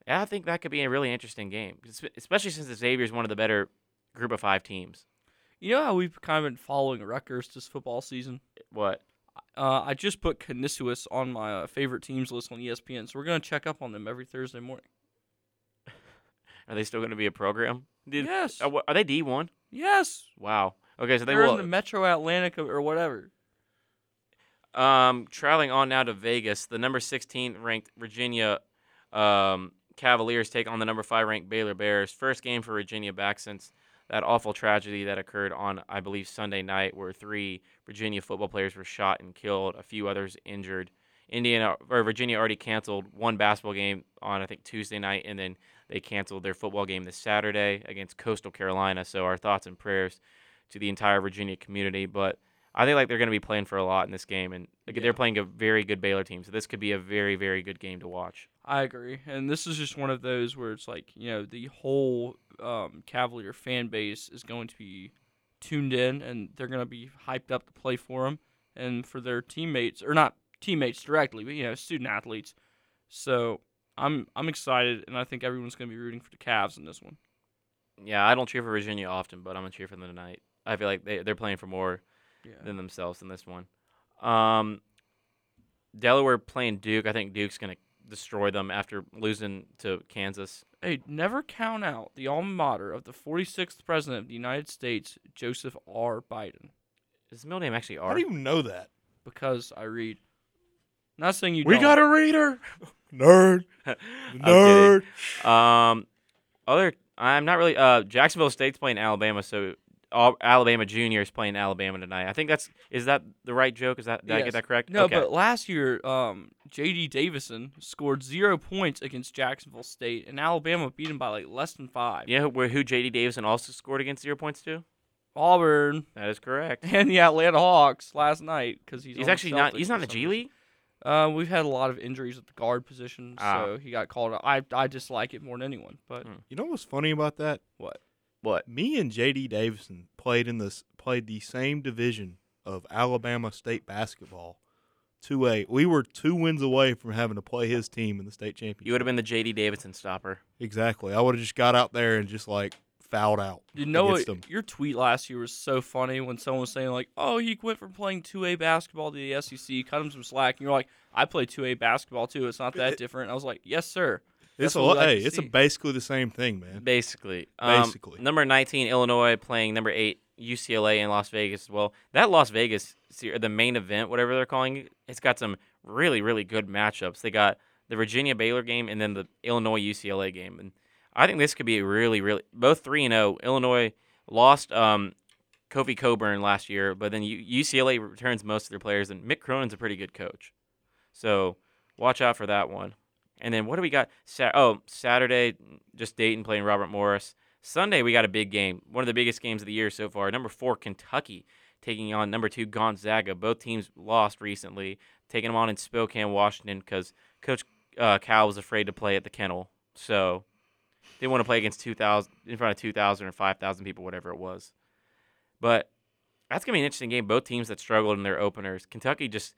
I think that could be a really interesting game, especially since Xavier is one of the better group of five teams.
You know how we've kind of been following Rutgers this football season?
What?
Uh, I just put Canisius on my uh, favorite teams list on ESPN, so we're going to check up on them every Thursday morning.
Are they still going to be a program? Did,
yes.
are, are they D1?
yes.
Wow. Okay, so they
They're
will.
in the Metro Atlantic or whatever.
Um, traveling on now to Vegas, the number 16 ranked Virginia um, Cavaliers take on the number five ranked Baylor Bears. First game for Virginia back since that awful tragedy that occurred on, I believe, Sunday night, where three Virginia football players were shot and killed, a few others injured. Indiana or Virginia already canceled one basketball game on I think Tuesday night, and then they canceled their football game this Saturday against Coastal Carolina. So our thoughts and prayers to the entire Virginia community. But I think like they're going to be playing for a lot in this game, and like,
Yeah.
they're playing a very good Baylor team. So this could be a very very good game to watch.
I agree, and this is just one of those where it's like you know the whole um, Cavalier fan base is going to be tuned in, and they're going to be hyped up to play for them and for their teammates, or not teammates directly, but you know student athletes. So I'm I'm excited, and I think everyone's going to be rooting for the Cavs in this one.
Yeah, I don't cheer for Virginia often, but I'm gonna cheer for them tonight. I feel like they they're playing for more
Yeah.
than themselves in this one. Um, Delaware playing Duke. I think Duke's gonna destroy them after losing to Kansas.
Hey, never count out the alma mater of the 46th president of the United States, Joseph R. Biden,
Is his middle name actually R?
How
R?
do you know that?
because I read. Not saying you.
we
don't.
got a reader. Nerd. Nerd.
Um, other I'm not really. Uh, Jacksonville State's playing Alabama, so Al- Alabama Junior is playing Alabama tonight. I think that's is that the right joke? Is that did I
Yes.
get that correct?
No,
okay.
but last year, um, J.D. Davison scored zero points against Jacksonville State, and Alabama beat him by like less than five.
yeah, where who J.D. Davison also scored against zero points too.
Auburn
That is correct.
and the Atlanta Hawks last night because he's
He's
on the
actually not.
Celtics
He's not in the
some
G
reason.
League.
Uh, we've had a lot of injuries at the guard position,
Ah.
so he got called. up. I I dislike it more than anyone, but
Hmm.
You know what's funny about that?
what?
What?
Me and JD Davison played in this played the same division of Alabama State basketball. Two A. We were two wins away from having to play his team in the state championship.
You would have been the J.D. Davison stopper.
exactly. I would have just got out there and just like fouled out.
You know
them.
Your tweet last year was so funny when someone was saying like, "Oh, he went from playing two A basketball to the SEC, cut him some slack." And you're like, "I play two A basketball too. It's not that
It-
different." I was like, "Yes, sir."
It's a
like
hey, it's a basically the same thing, man.
Basically. Um,
Basically.
Number 19, Illinois playing number 8, UCLA in Las Vegas as well. That Las Vegas, the main event, whatever they're calling it, it's got some really, really good matchups. They got the Virginia Baylor game and then the Illinois UCLA game. And I think this could be really, really, both 3 and 0. Illinois lost um, Kofi Cockburn last year, but then UCLA returns most of their players, and Mick Cronin's a pretty good coach. So watch out for that one. And then what do we got? Oh, Saturday, just Dayton playing Robert Morris. Sunday, we got a big game, one of the biggest games of the year so far. Number four, Kentucky taking on number two, Gonzaga. Both teams lost recently, taking them on in Spokane, Washington, because Coach uh, Cal was afraid to play at the kennel. So they want to play against 2,000 in front of 2,000 or 5,000 people, whatever it was. But that's going to be an interesting game. Both teams that struggled in their openers. Kentucky just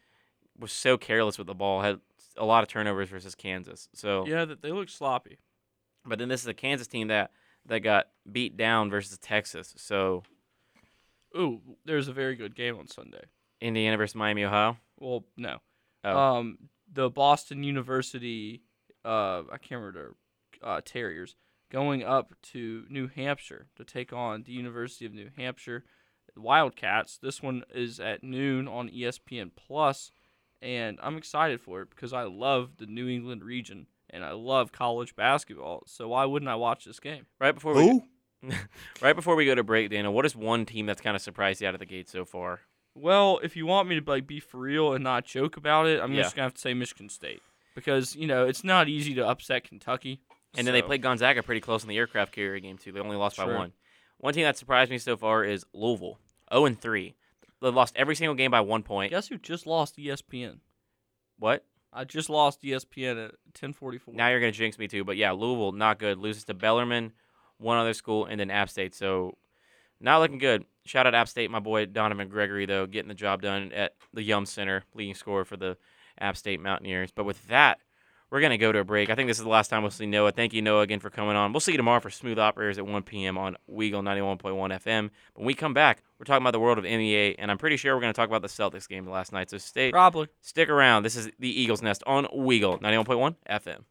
was so careless with the ball, had a lot of turnovers versus Kansas. So
Yeah, that they look sloppy.
but then this is a Kansas team that that got beat down versus Texas. So
Ooh, there's a very good game on Sunday.
Indiana versus Miami, Ohio.
Well, no.
Oh.
Um, the Boston University, uh, I can't remember their uh, Terriers going up to New Hampshire to take on the University of New Hampshire Wildcats. This one is at noon on ESPN Plus, and I'm excited for it because I love the New England region and I love college basketball. So why wouldn't I watch this game?
right before we right before we go to break, Dana, what is one team that's kind of surprised you out of the gate so far?
Well, if you want me to like be for real and not joke about it, I'm
Yeah.
just gonna have to say Michigan State because you know it's not easy to upset Kentucky.
And then they played Gonzaga pretty close in the aircraft carrier game too. They only lost by one. One team that surprised me so far is Louisville, 0 and 3. They lost every single game by one point.
Guess who just lost ESPN?
What?
I just lost ESPN at 10:44.
Now you're gonna jinx me too, but yeah, Louisville not good. Loses to Bellarmine, one other school, and then App State. So not looking good. Shout out App State, my boy Donovan Gregory though, getting the job done at the Yum Center, leading scorer for the App State Mountaineers. But with that, we're gonna go to a break. I think this is the last time we'll see Noah. Thank you, Noah, again for coming on. We'll see you tomorrow for Smooth Operators at 1 p.m. on Weagle 91.1 FM. When we come back, we're talking about the world of NBA, and I'm pretty sure we're gonna talk about the Celtics game last night. So stay
Probably.
stick around. This is the Eagles Nest on Weagle 91.1 FM.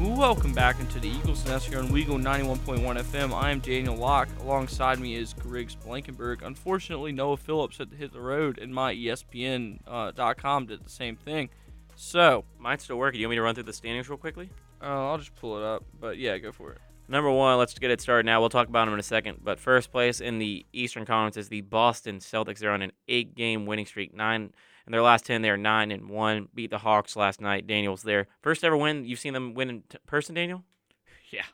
Welcome back into the Eagles Nest here on Weagle 91.1 FM. I am Daniel Locke. Alongside me is Griggs Blankenburg. Unfortunately, Noah Phillips had to hit the road, and my ESPN.com uh, did the same thing. So,
Mine's still working. You want me to run through the standings real quickly?
uh, I'll just pull it up. But yeah, go for it.
Number one, let's get it started now. We'll talk about them in a second. But first place in the Eastern Conference is the Boston Celtics. They're on an eight-game winning streak. Nine in their last ten, they are nine and one. Beat the Hawks last night. Daniel's there. First ever win. You've seen them win in t- person, Daniel.
Yeah.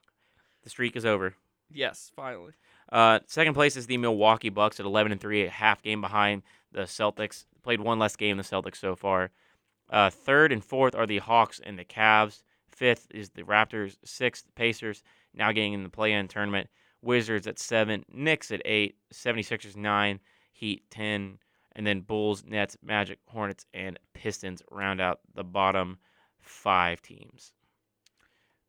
The streak is over.
Yes, finally.
Uh, second place is the Milwaukee Bucks at 11 and three, a half game behind the Celtics. Played one less game than the Celtics so far. Uh, third and fourth are the Hawks and the Cavs. Fifth is the Raptors. Sixth, Pacers, now getting in the play-in tournament. Wizards at seven, Knicks at eight, 76ers nine, Heat ten, and then Bulls, Nets, Magic, Hornets, and Pistons round out the bottom five teams.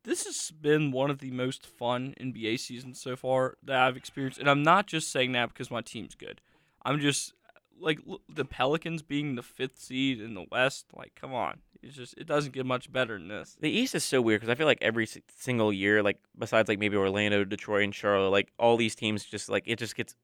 This has been one of the most fun NBA seasons so far that I've experienced, and I'm not just saying that because my team's good. I'm just like the Pelicans being the fifth seed in the West. Like, come on, it's just it doesn't get much better than this.
The East is so weird because I feel like every single year, like besides like maybe Orlando, Detroit, and Charlotte, like all these teams just like it just gets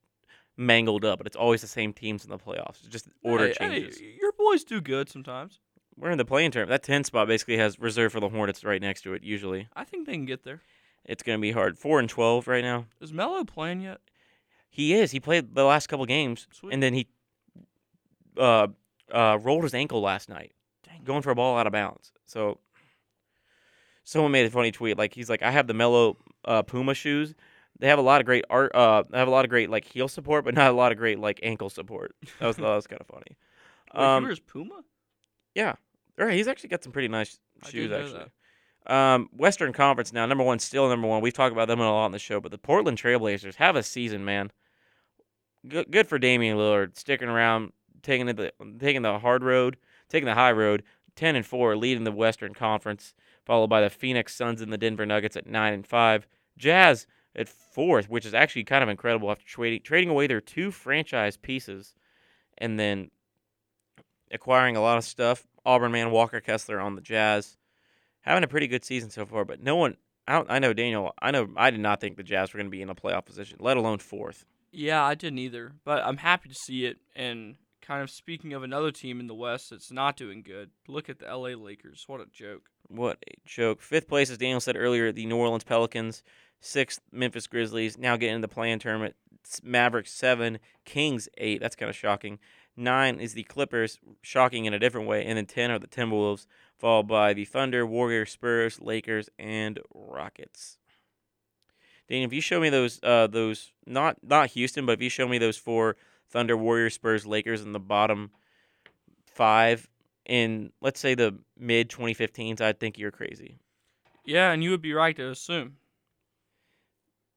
mangled up, but it's always the same teams in the playoffs. It's just order
Hey, hey,
changes.
your boys do good sometimes.
We're in the playing term. That 10 spot basically has reserved for the Hornets right next to it, usually.
I think they can get there.
It's going to be hard. 4 and 12 right now.
Is Melo playing yet?
He is. He played the last couple games,
Sweet.
and then he uh, uh, rolled his ankle last night,
Dang.
going for a ball out of bounds. So someone made a funny tweet. Like he's like, I have the Melo uh, Puma shoes. They have a lot of great art. Uh, they have a lot of great like heel support, but not a lot of great like ankle support. That was that was kind of funny.
Wait,
Um,
wears Puma.
Yeah. All right, he's actually got some pretty nice shoes actually. Um, Western Conference now, number one, still number one. We've talked about them a lot on the show, but the Portland Trailblazers have a season, man. Good, good for Damian Lillard sticking around, taking the taking the hard road, taking the high road. Ten and four, leading the Western Conference, followed by the Phoenix Suns and the Denver Nuggets at nine and five. Jazz at fourth, which is actually kind of incredible after trading trading away their two franchise pieces, and then acquiring a lot of stuff. Auburn man Walker Kessler on the Jazz, having a pretty good season so far. But no one, I, don't, I know Daniel, I know I did not think the Jazz were going to be in a playoff position, let alone fourth.
Yeah, I didn't either, but I'm happy to see it. And kind of speaking of another team in the West that's not doing good, look at the LA Lakers. What a joke.
What a joke! Fifth place, as Daniel said earlier, the New Orleans Pelicans. Sixth, Memphis Grizzlies. Now getting into the play-in tournament. Mavericks seven, Kings eight. That's kind of shocking. Nine is the Clippers, shocking in a different way, and then ten are the Timberwolves, followed by the Thunder, Warriors, Spurs, Lakers, and Rockets. Daniel, if you show me those, uh, those not not Houston, but if you show me those four Thunder, Warriors, Spurs, Lakers in the bottom five in let's say the mid 2015s, I'd think you're crazy.
Yeah, and you would be right to assume.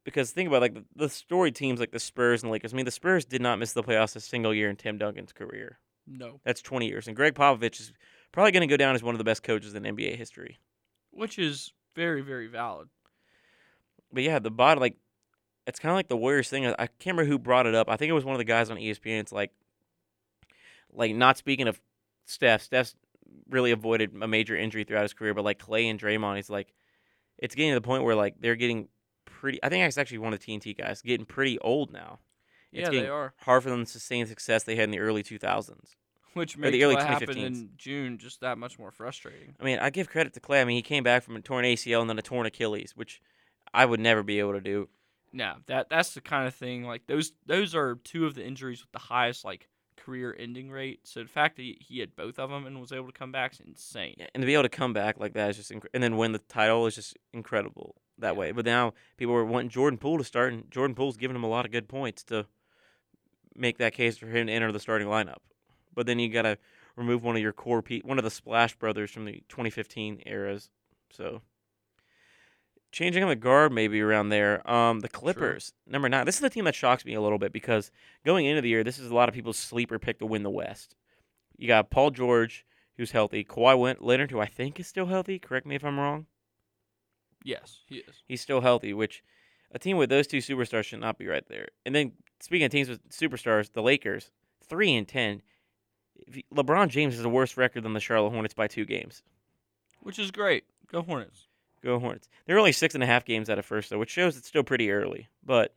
Because think about it, like the, the story teams like the Spurs and Lakers. I mean, the Spurs did not miss the playoffs a single year in Tim Duncan's career.
No.
That's 20 years, and Gregg Popovich is probably going to go down as one of the best coaches in NBA history.
Which is very, very valid.
But yeah, the bottom like it's kind of like the Warriors thing. I can't remember who brought it up. I think it was one of the guys on ESPN. It's like, like not speaking of Steph. Steph's really avoided a major injury throughout his career, but like Clay and Draymond, he's like, it's getting to the point where like they're getting pretty. I think it's actually one of the TNT guys getting pretty old now. It's
yeah, they are.
hard for them to sustain success they had in the early 2000s.
Which
the early
what happened in June just that much more frustrating.
I mean, I give credit to Clay. I mean, he came back from a torn ACL and then a torn Achilles, which I would never be able to do.
No, that that's the kind of thing. Like those those are two of the injuries with the highest like career ending rate. So the fact that he, he had both of them and was able to come back is insane.
Yeah, and to be able to come back like that is just inc- and then win the title is just incredible that
Yeah.
way. But now people were wanting Jordan Poole to start, and Jordan Poole's giving him a lot of good points to make that case for him to enter the starting lineup. But then you got to remove one of your core pe- one of the Splash brothers from the 2015 eras. So changing on the guard maybe around there. Um, the Clippers number nine. This is the team that shocks me a little bit because going into the year, this is a lot of people's sleeper pick to win the West. You got Paul George, who's healthy. Kawhi Leonard, who I think is still healthy. Correct me if I'm wrong.
Yes, he is.
He's still healthy, which a team with those two superstars should not be right there. And then speaking of teams with superstars, the Lakers, three and ten. LeBron James has a worse record than the Charlotte Hornets by two games.
Which is great. Go Hornets.
Go Hornets. They're only six and a half games out of first though, which shows it's still pretty early. But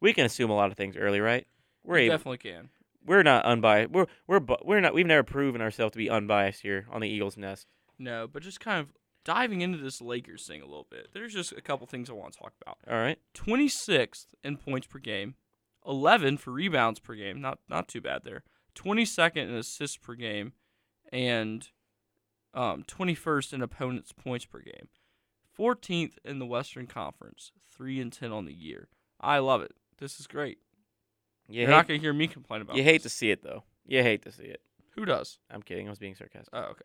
we can assume a lot of things early, right? We're able,
definitely can.
we're not unbiased. We're we're we're not. We've never proven ourselves to be unbiased here on the Eagles' nest.
No, but just kind of diving into this Lakers thing a little bit. There's just a couple things I want to talk about.
All right.
26th in points per game, 11 for rebounds per game. Not not too bad there. 22nd in assists per game, and um, 21st in opponents' points per game. 14th in the Western Conference, three and 10 on the year. I love it. This is great.
You
You're
hate,
not gonna hear me complain about. It.
You hate to see it though. You hate to see it.
Who does?
I'm kidding. I was being sarcastic.
Oh, okay.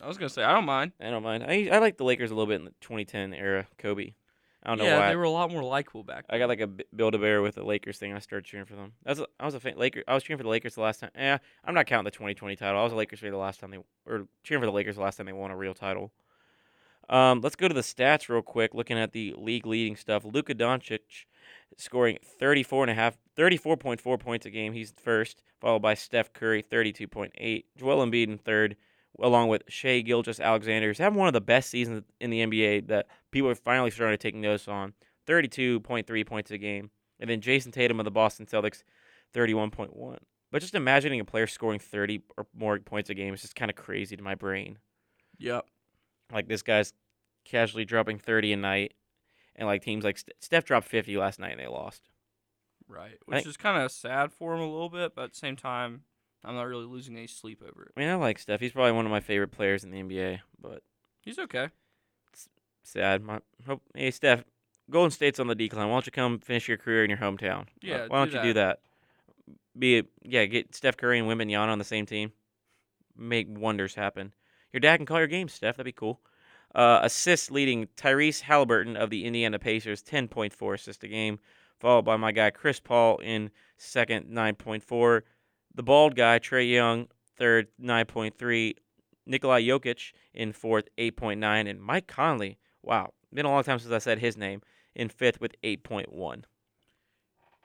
I was gonna say I don't mind.
I don't mind. I I like the Lakers a little bit in the 2010 era. Kobe. I don't know why.
yeah,
why.
they were a lot more likable back.
I got like a build a bear with the Lakers thing. I started cheering for them. I was a, I was a fan, Laker. I was cheering for the Lakers the last time. Yeah, I'm not counting the 2020 title. I was a Lakers fan the last time they or cheering for the Lakers the last time they won a real title. Um, let's go to the stats real quick. Looking at the league leading stuff, Luka Doncic scoring 34 and a half, 34.4 points a game. He's first, followed by Steph Curry 32.8, Joel Embiid in third, along with Shai Gilgeous-Alexander. He's having one of the best seasons in the NBA that people are finally starting to take notice on. 32.3 points a game. And then Jayson Tatum of the Boston Celtics, 31.1. But just imagining a player scoring 30 or more points a game is just kind of crazy to my brain.
Yep.
Like this guy's casually dropping 30 a night. And like teams like St- Steph dropped 50 last night and they lost.
Right. Which
think-
is kind of sad for him a little bit, but at the same time, I'm not really losing any sleep over it.
I mean, I like Steph. He's probably one of my favorite players in the NBA, but
He's okay.
sad. My hope, hey Steph, Golden State's on the decline. Why don't you come finish your career in your hometown? Why-
Yeah,
Why
do
don't you do that? Be it, yeah, get Steph Curry and Wembanyama on the same team. Make wonders happen. Your dad can call your games, Steph. That'd be cool. Uh, assists leading Tyrese Halliburton of the Indiana Pacers, 10.4 assists a game, followed by my guy Chris Paul in second, 9.4. The bald guy, Trae Young, third, 9.3. Nikolai Jokic in fourth, 8.9. And Mike Conley, wow, been a long time since I said his name, in fifth with 8.1.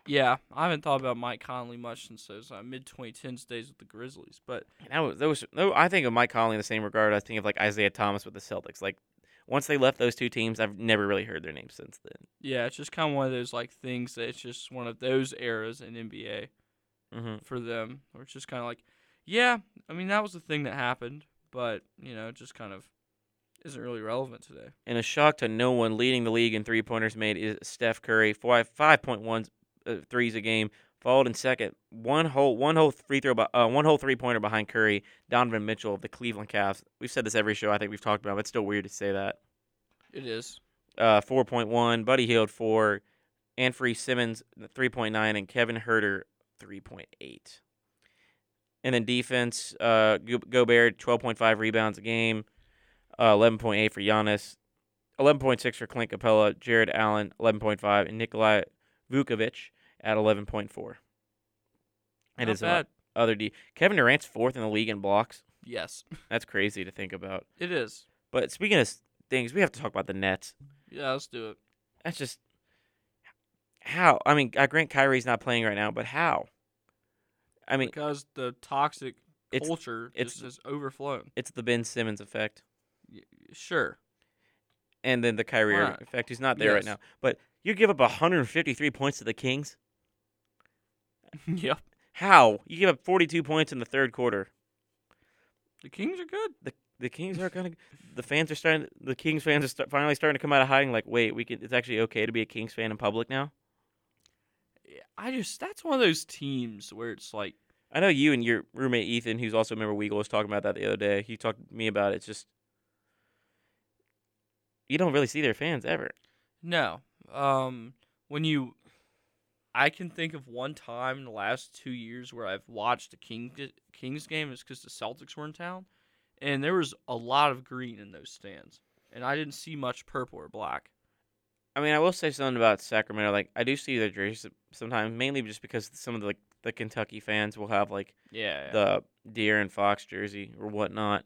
Yeah, I haven't thought about Mike Conley much since those uh, mid 2010s days with the Grizzlies, but
And that was, no, I think of Mike Conley in the same regard. I think of like Isaiah Thomas with the Celtics. Like once they left those two teams, I've never really heard their names since then.
yeah, it's just kind of one of those like things that it's just one of those eras in NBA
hmm
for them, where it's just kind of like, yeah, I mean that was the thing that happened, but you know, it just kind of isn't really relevant today.
In a shock to no one, leading the league in three pointers made is Steph Curry, five five point one threes a game. Followed in second, one whole one whole free throw, uh, one whole three pointer behind Curry. Donovan Mitchell of the Cleveland Cavs. We've said this every show. I think we've talked about. But it's still weird to say that.
It is.
uh, 4.1, Buddy Hield 4, Anfernee Simons 3.9, and Kevin Huerter 3.8. And then defense, uh, Go- Gobert 12.5 rebounds a game, uh, 11.8 for Giannis, 11.6 for Clint Capela, Jarrett Allen 11.5, and Nikolai Vucevic at 11.4. And
Not
his uh,
bad.
other D. Kevin Durant's fourth in the league in blocks.
Yes,
That's crazy to think about.
it is.
But speaking of things, we have to talk about the Nets.
Yeah, let's do it.
That's just how. I mean, I grant Kyrie's not playing right now, but how? I mean,
Because the toxic
It's-
culture
it's-
just has overflown.
it's the Ben Simmons effect,
Y- Sure.
and then the Kyrie
Why
Irving
not?
effect. He's not there right now, but you give up 153 points to the Kings.
yep.
How? You give up 42 points in the third quarter.
The Kings are good.
The the Kings are kind of. The fans are starting. The Kings fans are start, finally starting to come out of hiding. Like, wait, we can. It's actually okay to be a Kings fan in public now.
I just that's one of those teams where it's like
I know you and your roommate Ethan, who's also a member of Weagle, was talking about that the other day. He talked to me about it. It's just you don't really see their fans ever.
no. Um, when you, I can think of one time in the last two years where I've watched a King Kings game is because the Celtics were in town, and there was a lot of green in those stands, and I didn't see much purple or black.
I mean, I will say something about Sacramento. Like, I do see their jerseys sometimes, mainly just because some of the like, the Kentucky fans will have like
Yeah.
the De'Aaron Fox jersey or whatnot.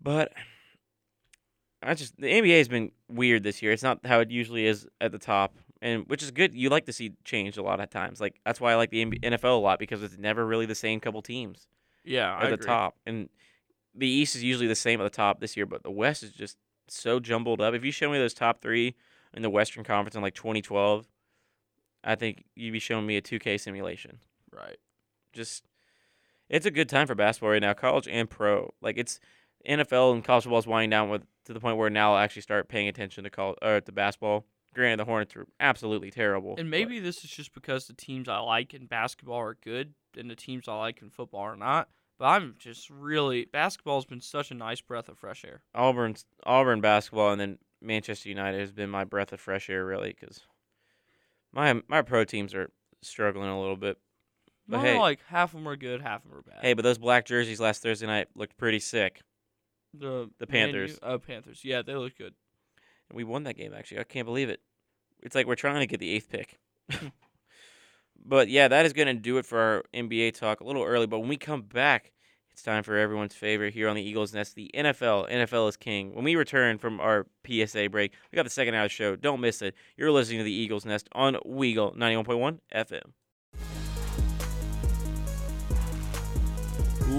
But I just the NBA has been weird this year. It's not how it usually is at the top, and which is good. You like to see change a lot of times. Like that's why I like the NBA NFL a lot because it's never really the same couple teams
yeah. I
at the
agree.
top. And the East is usually the same at the top this year, but the West is just so jumbled up. If you show me those top three in the Western Conference in like 2012, I think you'd be showing me a 2K simulation.
Right.
Just, it's a good time for basketball right now, college and pro. Like it's NFL and college football is winding down with to the point where now I'll actually start paying attention to college or to basketball. Granted, the Hornets are absolutely terrible.
And
but-
maybe this is just because the teams I like in basketball are good and the teams I like in football are not. But I'm just really basketball's been such a nice breath of fresh air.
Auburn's Auburn basketball and then Manchester United has been my breath of fresh air really because my my pro teams are struggling a little bit. But hey,
like half of them are good, half of them are bad.
hey, but those black jerseys last Thursday night looked pretty sick.
The
the Panthers.
oh, Panthers. Yeah, they look good.
And we won that game actually. I can't believe it. It's like we're trying to get the eighth pick. but yeah, that is going to do it for our NBA talk. A little early, but when we come back, it's time for everyone's favorite here on the Eagles Nest, the NFL. NFL is king. When we return from our PSA break, we got the second hour show. Don't miss it. You're listening to the Eagles Nest on Weagle 91.1 FM.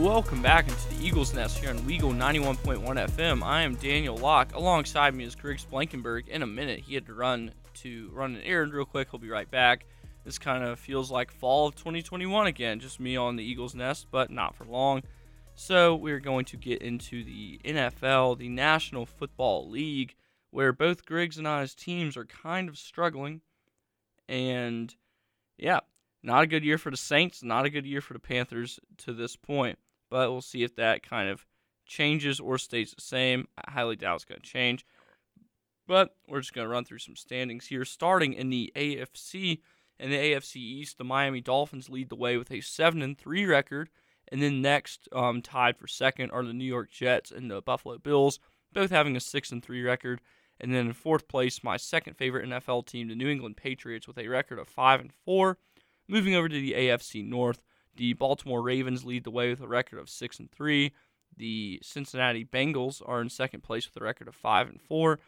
Welcome back into the Eagles Nest here on Weagle 91.1 FM. I am Daniel Locke. Alongside me is Griggs Blankenburg. In a minute, he had to run to run an errand real quick. He'll be right back. This kind of feels like fall of 2021 again, just me on the Eagles Nest, but not for long. So we're going to get into the NFL, the National Football League, where both Griggs and I's teams are kind of struggling. And yeah, not a good year for the Saints, not a good year for the Panthers to this point. But we'll see if that kind of changes or stays the same. I highly doubt it's going to change. But we're just going to run through some standings here. Starting in the AFC, in the AFC East, the Miami Dolphins lead the way with a 7 and 3 record. And then next, um, tied for second, are the New York Jets and the Buffalo Bills, both having a 6 and 3 record. And then in fourth place, my second favorite NFL team, the New England Patriots, with a record of 5 and 4. Moving over to the AFC North, the Baltimore Ravens lead the way with a record of 6 and 3. The Cincinnati Bengals are in second place with a record of 5 and 4.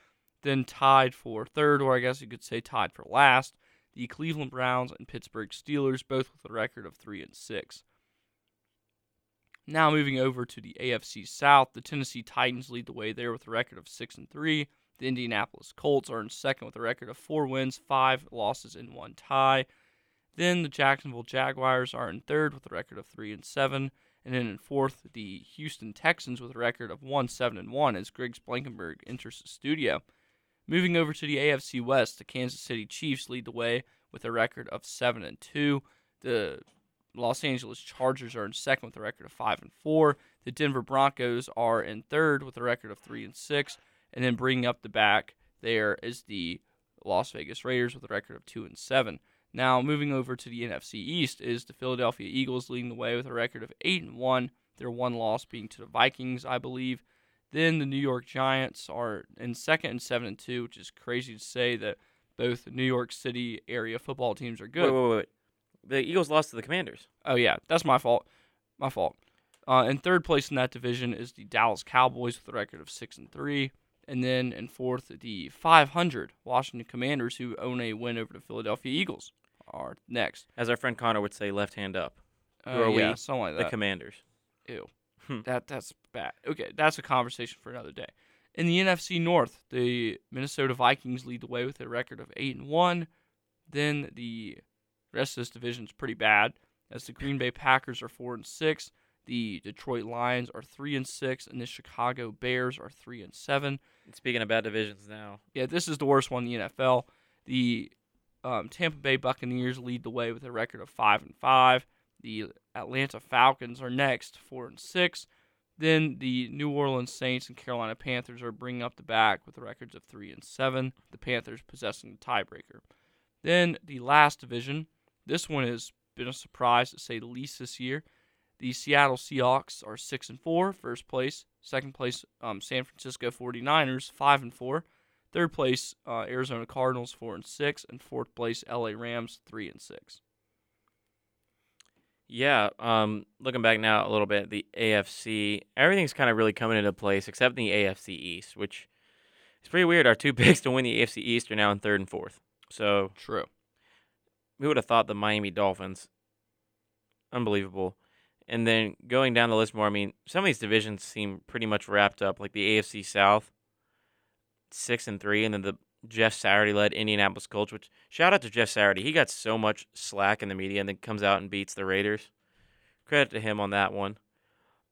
Then tied for third, or I guess you could say tied for last, the Cleveland Browns and Pittsburgh Steelers, both with a record of 3 and 6. Now moving over to the AFC South, the Tennessee Titans lead the way there with a record of 6 and 3. The Indianapolis Colts are in second with a record of 4 wins, 5 losses, and 1 tie. Then the Jacksonville Jaguars are in third with a record of 3 and 7. And then in fourth, the Houston Texans with a record of 1 7 and 1 as Griggs Blankenburg enters the studio. Moving over to the AFC West, the Kansas City Chiefs lead the way with a record of 7 and 2. The Los Angeles Chargers are in second with a record of 5 and 4. The Denver Broncos are in third with a record of 3 and 6. And then bringing up the back there is the Las Vegas Raiders with a record of 2 and 7. Now, moving over to the NFC East is the Philadelphia Eagles leading the way with a record of 8 and 1. Their one loss being to the Vikings, I believe. Then the New York Giants are in second and 7 and 2, which is crazy to say that both New York City area football teams are good.
Wait, wait, wait. The Eagles lost to the Commanders.
Oh yeah, that's my fault. My fault. Uh, in third place in that division is the Dallas Cowboys with a record of six and three, and then in fourth the 500 Washington Commanders, who own a win over the Philadelphia Eagles, are next.
As our friend Connor would say, left hand up.
Uh,
Who are we?
something like
The. Commanders.
Ew.
Hmm.
that that's bad. Okay, that's a conversation for another day. In the NFC North, the Minnesota Vikings lead the way with a record of eight and one. Then the rest of this division is pretty bad, as the Green Bay Packers are four and six. The Detroit Lions are three and six, and the Chicago Bears are three and seven.
Speaking of bad divisions now,
Yeah, this is the worst one in the NFL. The um, Tampa Bay Buccaneers lead the way with a record of five and five. The Atlanta Falcons are next, four and six. Then the New Orleans Saints and Carolina Panthers are bringing up the back with records of three and seven. The Panthers possessing the tiebreaker. Then the last division. This one has been a surprise to say the least this year. The Seattle Seahawks are six and four, first place. Second place, um, San Francisco 49ers, five and four. Third place, uh, Arizona Cardinals, four and six, and fourth place, LA Rams, three and six.
yeah. Um, looking back now a little bit, the AFC, everything's kind of really coming into place except the AFC East, which is pretty weird. Our two picks to win the AFC East are now in third and fourth. So
True.
who would have thought the Miami Dolphins, unbelievable, And then going down the list more, I mean, some of these divisions seem pretty much wrapped up. Like the AFC South, six and three, and then the Jeff Saturday led Indianapolis Colts. Which shout out to Jeff Saturday, he got so much slack in the media, and then comes out and beats the Raiders. Credit to him on that one.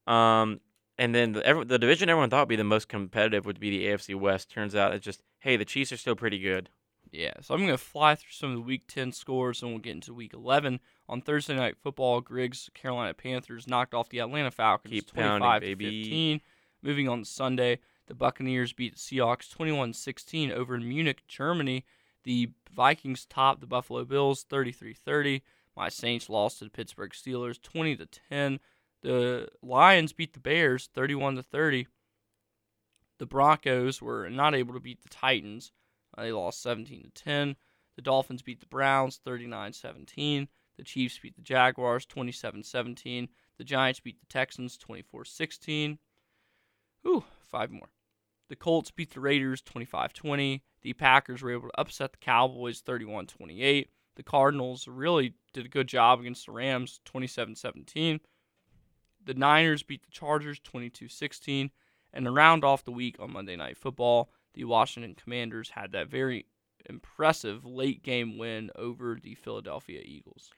Um, and then the, every, the division everyone thought would be the most competitive would be the AFC West. Turns out it's just hey, the Chiefs are still pretty good.
Yeah, so I'm going to fly through some of the Week 10 scores, and we'll get into Week 11. On Thursday Night Football, Griggs Carolina Panthers knocked off the Atlanta Falcons
Keep
25
pounding,
to
baby.
15. Moving on to Sunday, the Buccaneers beat the Seahawks 21-16 over in Munich, Germany. The Vikings topped the Buffalo Bills 33-30. My Saints lost to the Pittsburgh Steelers 20 to 10. The Lions beat the Bears 31 to 30. The Broncos were not able to beat the Titans. They lost 17 to 10. The Dolphins beat the Browns 39-17. The Chiefs beat the Jaguars 27-17. The Giants beat the Texans 24-16. Ooh, five more. The Colts beat the Raiders 25-20. The Packers were able to upset the Cowboys 31-28. The Cardinals really did a good job against the Rams 27-17. The Niners beat the Chargers 22-16. And to round off the week on Monday Night Football, the Washington Commanders had that very impressive late game win over the Philadelphia Eagles.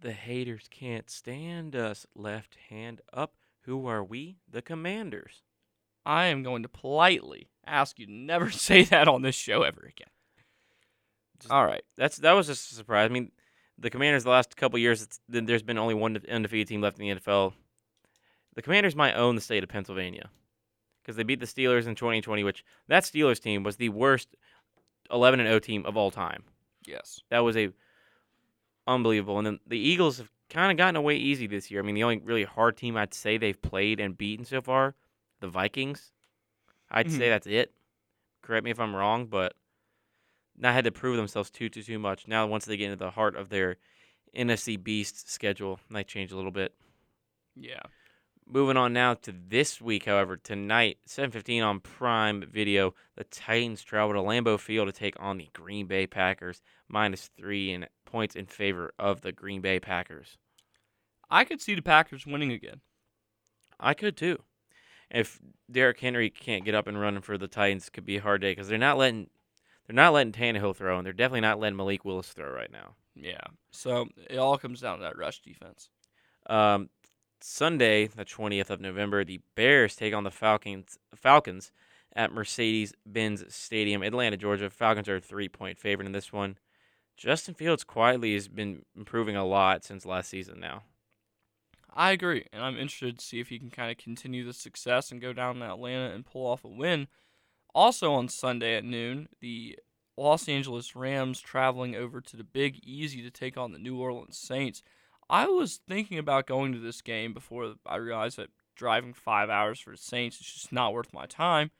The haters can't stand us. Left hand up. Who are we? The Commanders.
I am going to politely ask you to never say that on this show ever again.
Just-
All right.
That's that was just a surprise. I mean, the Commanders the last couple years, it's, there's been only one undefeated team left in the NFL. The Commanders might own the state of Pennsylvania because they beat the Steelers in 2020, which that Steelers team was the worst 11 and 0 team of all time.
Yes.
That was a unbelievable. And then the Eagles have kind of gotten away easy this year. I mean, the only really hard team I'd say they've played and beaten so far, the Vikings. I'd say
Mhm.
that's it. Correct me if I'm wrong, but not had to prove themselves too too too much. Now once they get into the heart of their NFC Beast schedule, might change a little bit.
Yeah.
Moving on now to this week, however, tonight, 7:15 on Prime Video, the Titans travel to Lambeau Field to take on the Green Bay Packers, minus three in points in favor of the Green Bay Packers.
I could see the Packers winning again.
I could too. If Derrick Henry can't get up and running for the Titans, it could be a hard day because they're not letting they're not letting Tannehill throw, and they're definitely not letting Malik Willis throw right now.
Yeah. So it all comes down to that rush defense.
Um, Sunday, the 20th of November, the Bears take on the Falcons Falcons at Mercedes-Benz Stadium, Atlanta, Georgia. Falcons are a three-point favorite in this one. Justin Fields quietly has been improving a lot since last season now.
I agree, and I'm interested to see if he can kind of continue the success and go down to Atlanta and pull off a win. Also on Sunday at noon, the Los Angeles Rams traveling over to the Big Easy to take on the New Orleans Saints. I was thinking about going to this game before I realized that driving five hours for the Saints is just not worth my time,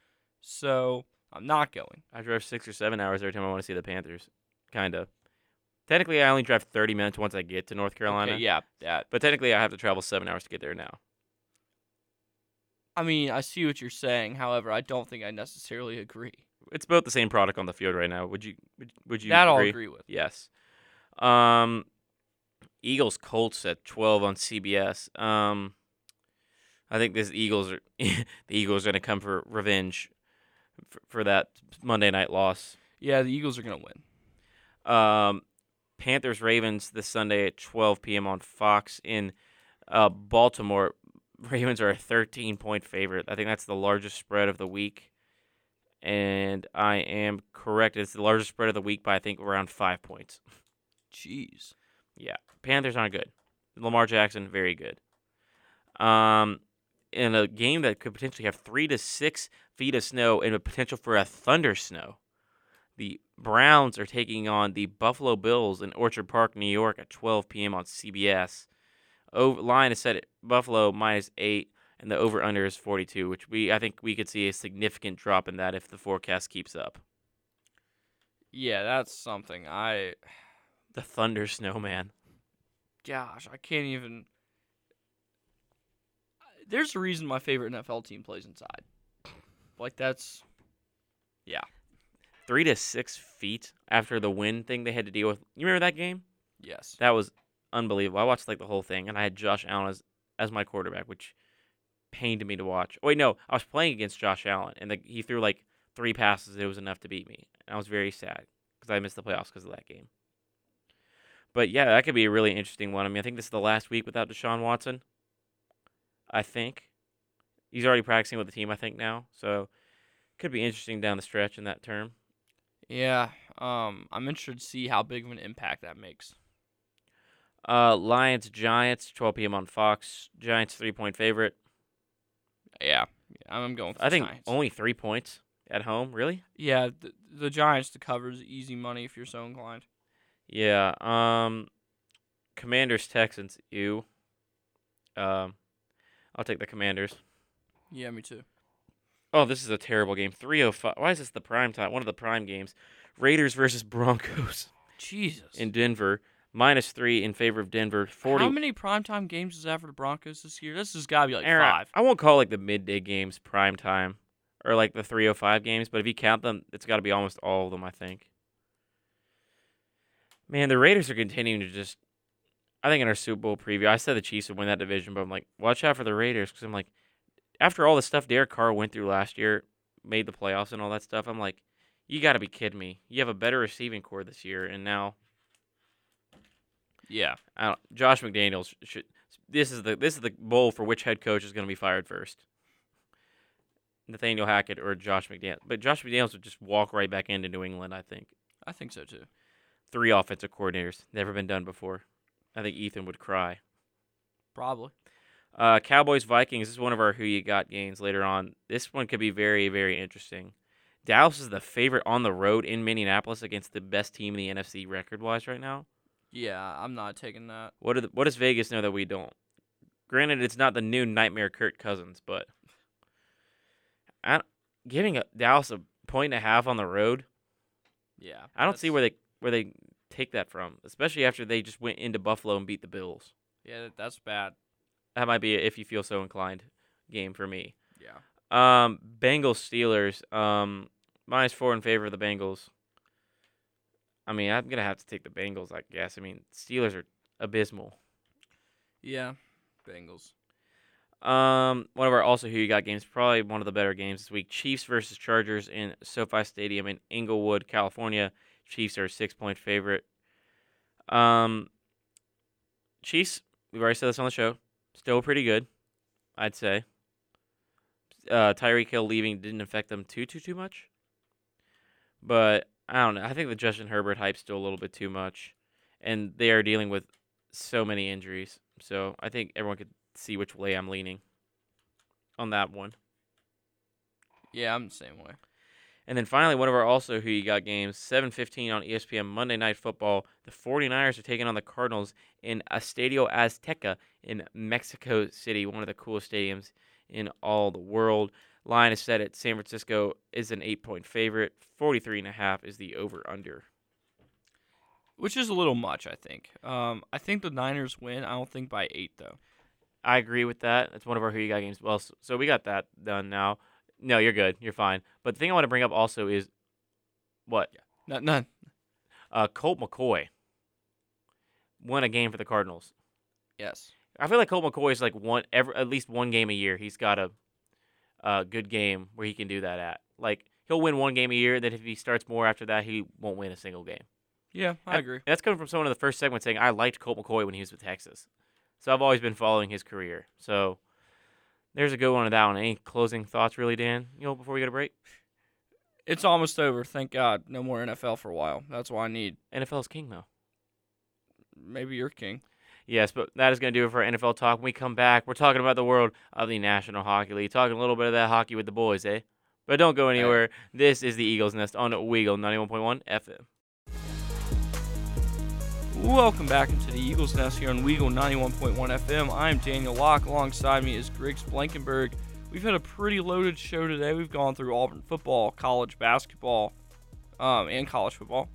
so I'm not going.
I drive six or seven hours every time I want to see the Panthers. Kind of. Technically, I only drive 30 minutes once I get to North Carolina.
Okay, yeah, that.
But technically, I have to travel seven hours to get there now.
I mean, I see what you're saying. However, I don't think I necessarily agree.
It's both the same product on the field right now. Would you? Would, would you?
that I'll
agree?
agree with.
Yes. Um, Eagles Colts at 12 on CBS. Um, I think this Eagles are the Eagles are going to come for revenge for, for that Monday night loss.
Yeah, the Eagles are gonna win.
Um, Panthers Ravens this Sunday at 12 p.m. on Fox in uh, Baltimore. Ravens are a 13 point favorite. I think that's the largest spread of the week. And I am correct. It's the largest spread of the week by I think around five points.
Jeez.
Yeah, Panthers aren't good. Lamar Jackson, very good. Um, in a game that could potentially have three to six feet of snow and a potential for a thunder snow, the Browns are taking on the Buffalo Bills in Orchard Park, New York, at 12 p.m. on CBS. Over, line is set at Buffalo minus eight, and the over under is 42, which we I think we could see a significant drop in that if the forecast keeps up.
Yeah, that's something. I
The thunder snow, man.
Gosh, I can't even There's a reason my favorite NFL team plays inside. Like that's yeah.
Three to six feet after the wind thing they had to deal with. You remember that game?
yes.
That was unbelievable. I watched like the whole thing, and I had Josh Allen as as my quarterback, which pained me to watch. Oh, wait, no, I was playing against Josh Allen, and the, he threw like three passes. It was enough to beat me. And I was very sad because I missed the playoffs because of that game. But yeah, that could be a really interesting one. I mean, I think this is the last week without Deshaun Watson. I think he's already practicing with the team. I think now, so could be interesting down the stretch in that term.
Yeah, um, I'm interested to see how big of an impact that makes.
Uh, Lions Giants, 12 p.m. on Fox. Giants three point favorite.
Yeah, I'm going. For
I think
Giants.
only three points at home. Really?
Yeah, the, the Giants to cover is easy money if you're so inclined.
Yeah. Um, Commanders Texans. You. Um, I'll take the Commanders.
Yeah, me too.
Oh, this is a terrible game. 305. Why is this the prime time? One of the prime games. Raiders versus Broncos
Jesus.
in Denver. Minus three in favor of Denver. 40.
How many primetime games is that for the Broncos this year? This has got to be like
Aaron,
five.
I won't call like the midday games prime time or like the 305 games, but if you count them, it's got to be almost all of them, I think. Man, the Raiders are continuing to just. I think in our Super Bowl preview, I said the Chiefs would win that division, but I'm like, watch out for the Raiders because I'm like, after all the stuff Derek Carr went through last year, made the playoffs and all that stuff, I'm like, you got to be kidding me. You have a better receiving corps this year, and now
Yeah.
I don't, Josh McDaniels should. This is the this is the bowl for which head coach is going to be fired first. Nathaniel Hackett or Josh McDaniels. But Josh McDaniels would just walk right back into New England. I think
I think so too.
Three offensive coordinators never been done before. I think Ethan would cry.
Probably.
Uh, Cowboys Vikings this is one of our who you got games later on. This one could be very very interesting. Dallas is the favorite on the road in Minneapolis against the best team in the NFC record wise right now.
Yeah, I'm not taking that.
What the, what does Vegas know that we don't? Granted, it's not the new nightmare Kirk Cousins, but I, giving Dallas a point and a half on the road,
Yeah.
I don't see where they where they take that from. Especially after they just went into Buffalo and beat the Bills.
Yeah, that's bad.
That might be a, if you feel so inclined game for me.
Yeah.
Um, Bengals Steelers. Um, minus four in favor of the Bengals. I mean, I'm gonna have to take the Bengals. I guess. I mean, Steelers are abysmal.
Yeah. Bengals.
Um, one of our also who you got games, probably one of the better games this week. Chiefs versus Chargers in SoFi Stadium in Inglewood, California. Chiefs are a six point favorite. Um, Chiefs, we've already said this on the show, still pretty good, I'd say. Uh, Tyreek Hill leaving didn't affect them too too too much, but I don't know. I think the Justin Herbert hype's still a little bit too much, and they are dealing with so many injuries. So I think everyone could see which way I'm leaning on that one.
Yeah, I'm the same way.
And then finally, one of our also who you got games, 7:15 on ESPN Monday Night Football. The 49ers are taking on the Cardinals in Estadio Azteca in Mexico City, one of the coolest stadiums in all the world. Line is set at San Francisco is an 8-point favorite. 43 and a half is the over under.
Which is a little much, I think. Um, I think the Niners win. I don't think by eight though.
I agree with that. It's one of our who you got games. Well, so we got that done now. No, you're good. You're fine. But the thing I want to bring up also is what?
None. none.
Uh, Colt McCoy won a game for the Cardinals.
Yes.
I feel like Colt McCoy is like one every at least one game a year. He's got a, a good game where he can do that at. Like he'll win one game a year. Then if he starts more after that, he won't win a single game.
Yeah, I
And
agree.
That's coming from someone in the first segment saying I liked Colt McCoy when he was with Texas. So I've always been following his career. So there's a good one of that one. Any closing thoughts, really, Dan? You know, before we get a break.
It's almost over. Thank God. No more NFL for a while. That's what I need.
NFL's king though.
Maybe you're king.
Yes, but that is going to do it for our NFL talk. When we come back, we're talking about the world of the National Hockey League, talking a little bit of that hockey with the boys, eh? But don't go anywhere. This is the Eagles Nest on Weagle 91.1 FM.
Welcome back into the Eagles Nest here on Weagle 91.1 FM. I'm Daniel Locke. Alongside me is Griggs Blankenburg. We've had a pretty loaded show today. We've gone through Auburn football, college basketball, um, and college football,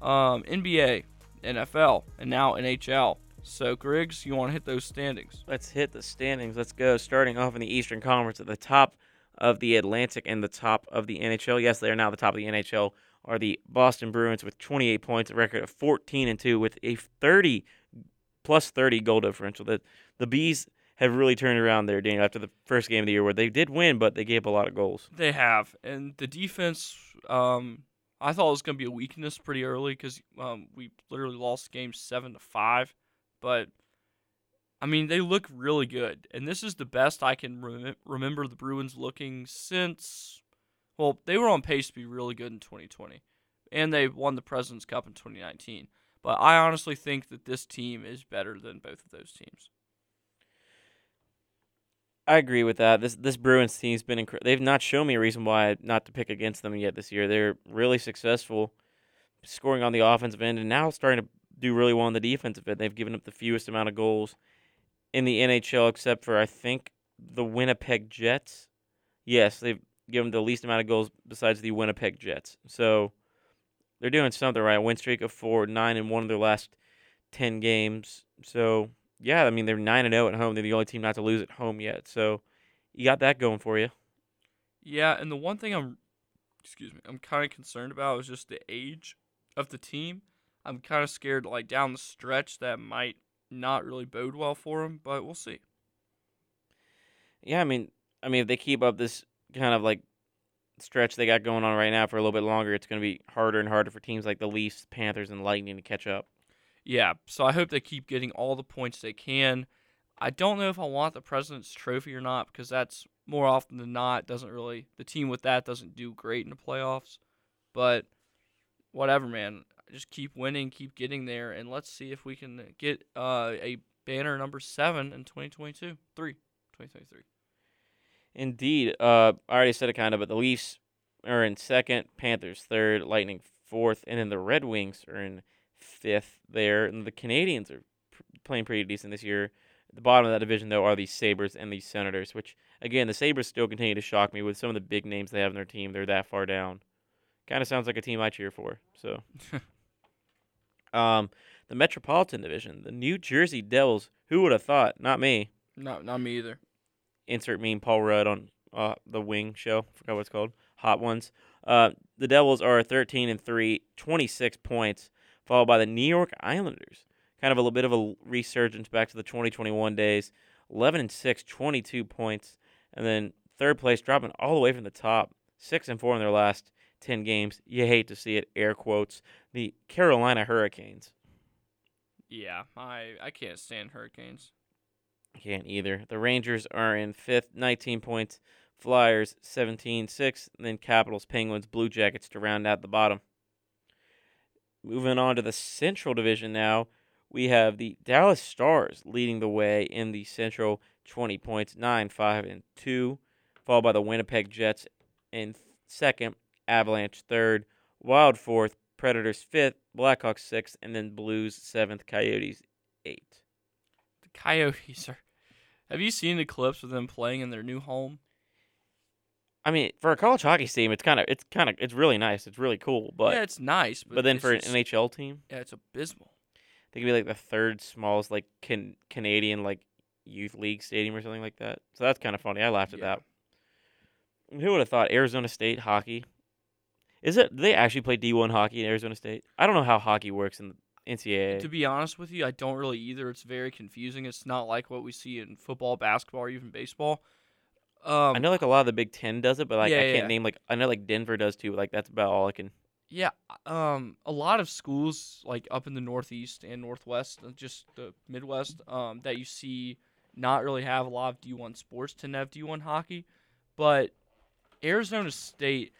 um, NBA, NFL, and now NHL. So, Griggs, you want to hit those standings?
Let's hit the standings. Let's go. Starting off in the Eastern Conference at the top of the Atlantic and the top of the NHL. Yes, they are now the top of the NHL. Are the Boston Bruins with 28 points, a record of 14 and 2 with a 30 plus 30 goal differential. That the Bees have really turned around there, Daniel, after the first game of the year where they did win, but they gave up a lot of goals.
They have, and the defense. Um, I thought it was going to be a weakness pretty early because um, we literally lost game seven to five, but I mean they look really good, and this is the best I can rem- remember the Bruins looking since. Well, they were on pace to be really good in 2020, and they won the Presidents Cup in 2019. But I honestly think that this team is better than both of those teams.
I agree with that. This this Bruins team's been incredible. They've not shown me a reason why not to pick against them yet this year. They're really successful scoring on the offensive end and now starting to do really well on the defensive end. They've given up the fewest amount of goals in the NHL except for I think the Winnipeg Jets. Yes, they've given the least amount of goals besides the Winnipeg Jets. So they're doing something right. Win streak of four, nine and one of their last ten games. So yeah, I mean they're nine and zero at home. They're the only team not to lose at home yet. So you got that going for you.
Yeah, and the one thing I'm, excuse me, I'm kind of concerned about is just the age of the team. I'm kind of scared, like down the stretch, that might not really bode well for them. But we'll see.
Yeah, I mean, I mean if they keep up this kind of like stretch they got going on right now for a little bit longer, it's going to be harder and harder for teams like the Leafs, Panthers, and Lightning to catch up.
Yeah, so I hope they keep getting all the points they can. I don't know if I want the President's Trophy or not because that's more often than not doesn't really the team with that doesn't do great in the playoffs. But whatever, man. Just keep winning, keep getting there, and let's see if we can get uh, a banner number seven in 2022, three, 2023.
Indeed. Uh, I already said it kind of, but the Leafs are in second, Panthers third, Lightning fourth, and then the Red Wings are in fifth there, and the Canadiens are pr- playing pretty decent this year. At the bottom of that division, though, are the Sabres and the Senators, which, again, the Sabres still continue to shock me with some of the big names they have in their team. They're that far down. Kind of sounds like a team I cheer for. So, um, the Metropolitan Division, the New Jersey Devils. Who would have thought? Not me.
Not not me either.
Insert meme Paul Rudd on uh, the Wing show. Forgot what it's called. Hot Ones. Uh, the Devils are 13 and 3, 26 points, followed by the New York Islanders. Kind of a little bit of a resurgence back to the 2021 days. 11 and 6, 22 points. And then third place, dropping all the way from the top. 6 and 4 in their last 10 games. You hate to see it, air quotes. The Carolina Hurricanes.
Yeah, I I can't stand Hurricanes.
Can't either. The Rangers are in fifth, 19 points. Flyers, 17 6. Then Capitals, Penguins, Blue Jackets to round out the bottom. Moving on to the Central Division now, we have the Dallas Stars leading the way in the Central, 20 points, 9 5 and 2. Followed by the Winnipeg Jets in second, Avalanche third, Wild fourth, Predators fifth, Blackhawks sixth, and then Blues seventh, Coyotes eight.
Coyotes are. Have you seen the clips of them playing in their new home?
I mean, for a college hockey team, it's kind of it's kind of it's really nice. It's really cool, but
yeah, it's nice, but,
but then for an
just-
NHL team,
yeah, it's abysmal.
they could be like the third smallest like can, Canadian like youth league stadium or something like that. So that's kind of funny. I laughed at
Yeah.
that. Who would have thought Arizona State hockey? Is it? They actually play D one hockey in Arizona State? I don't know how hockey works in the NCAA.
To be honest with you, I don't really either. It's very confusing. It's not like what we see in football, basketball, or even baseball. Um,
I know like a lot of the Big Ten does it, but like
Yeah,
I can't
yeah.
name like I know like Denver does too. Like that's about all I can.
Yeah, um, a lot of schools like up in the Northeast and Northwest, uh, just the Midwest, um, that you see not really have a lot of D1 sports tend to have D1 hockey, but Arizona State,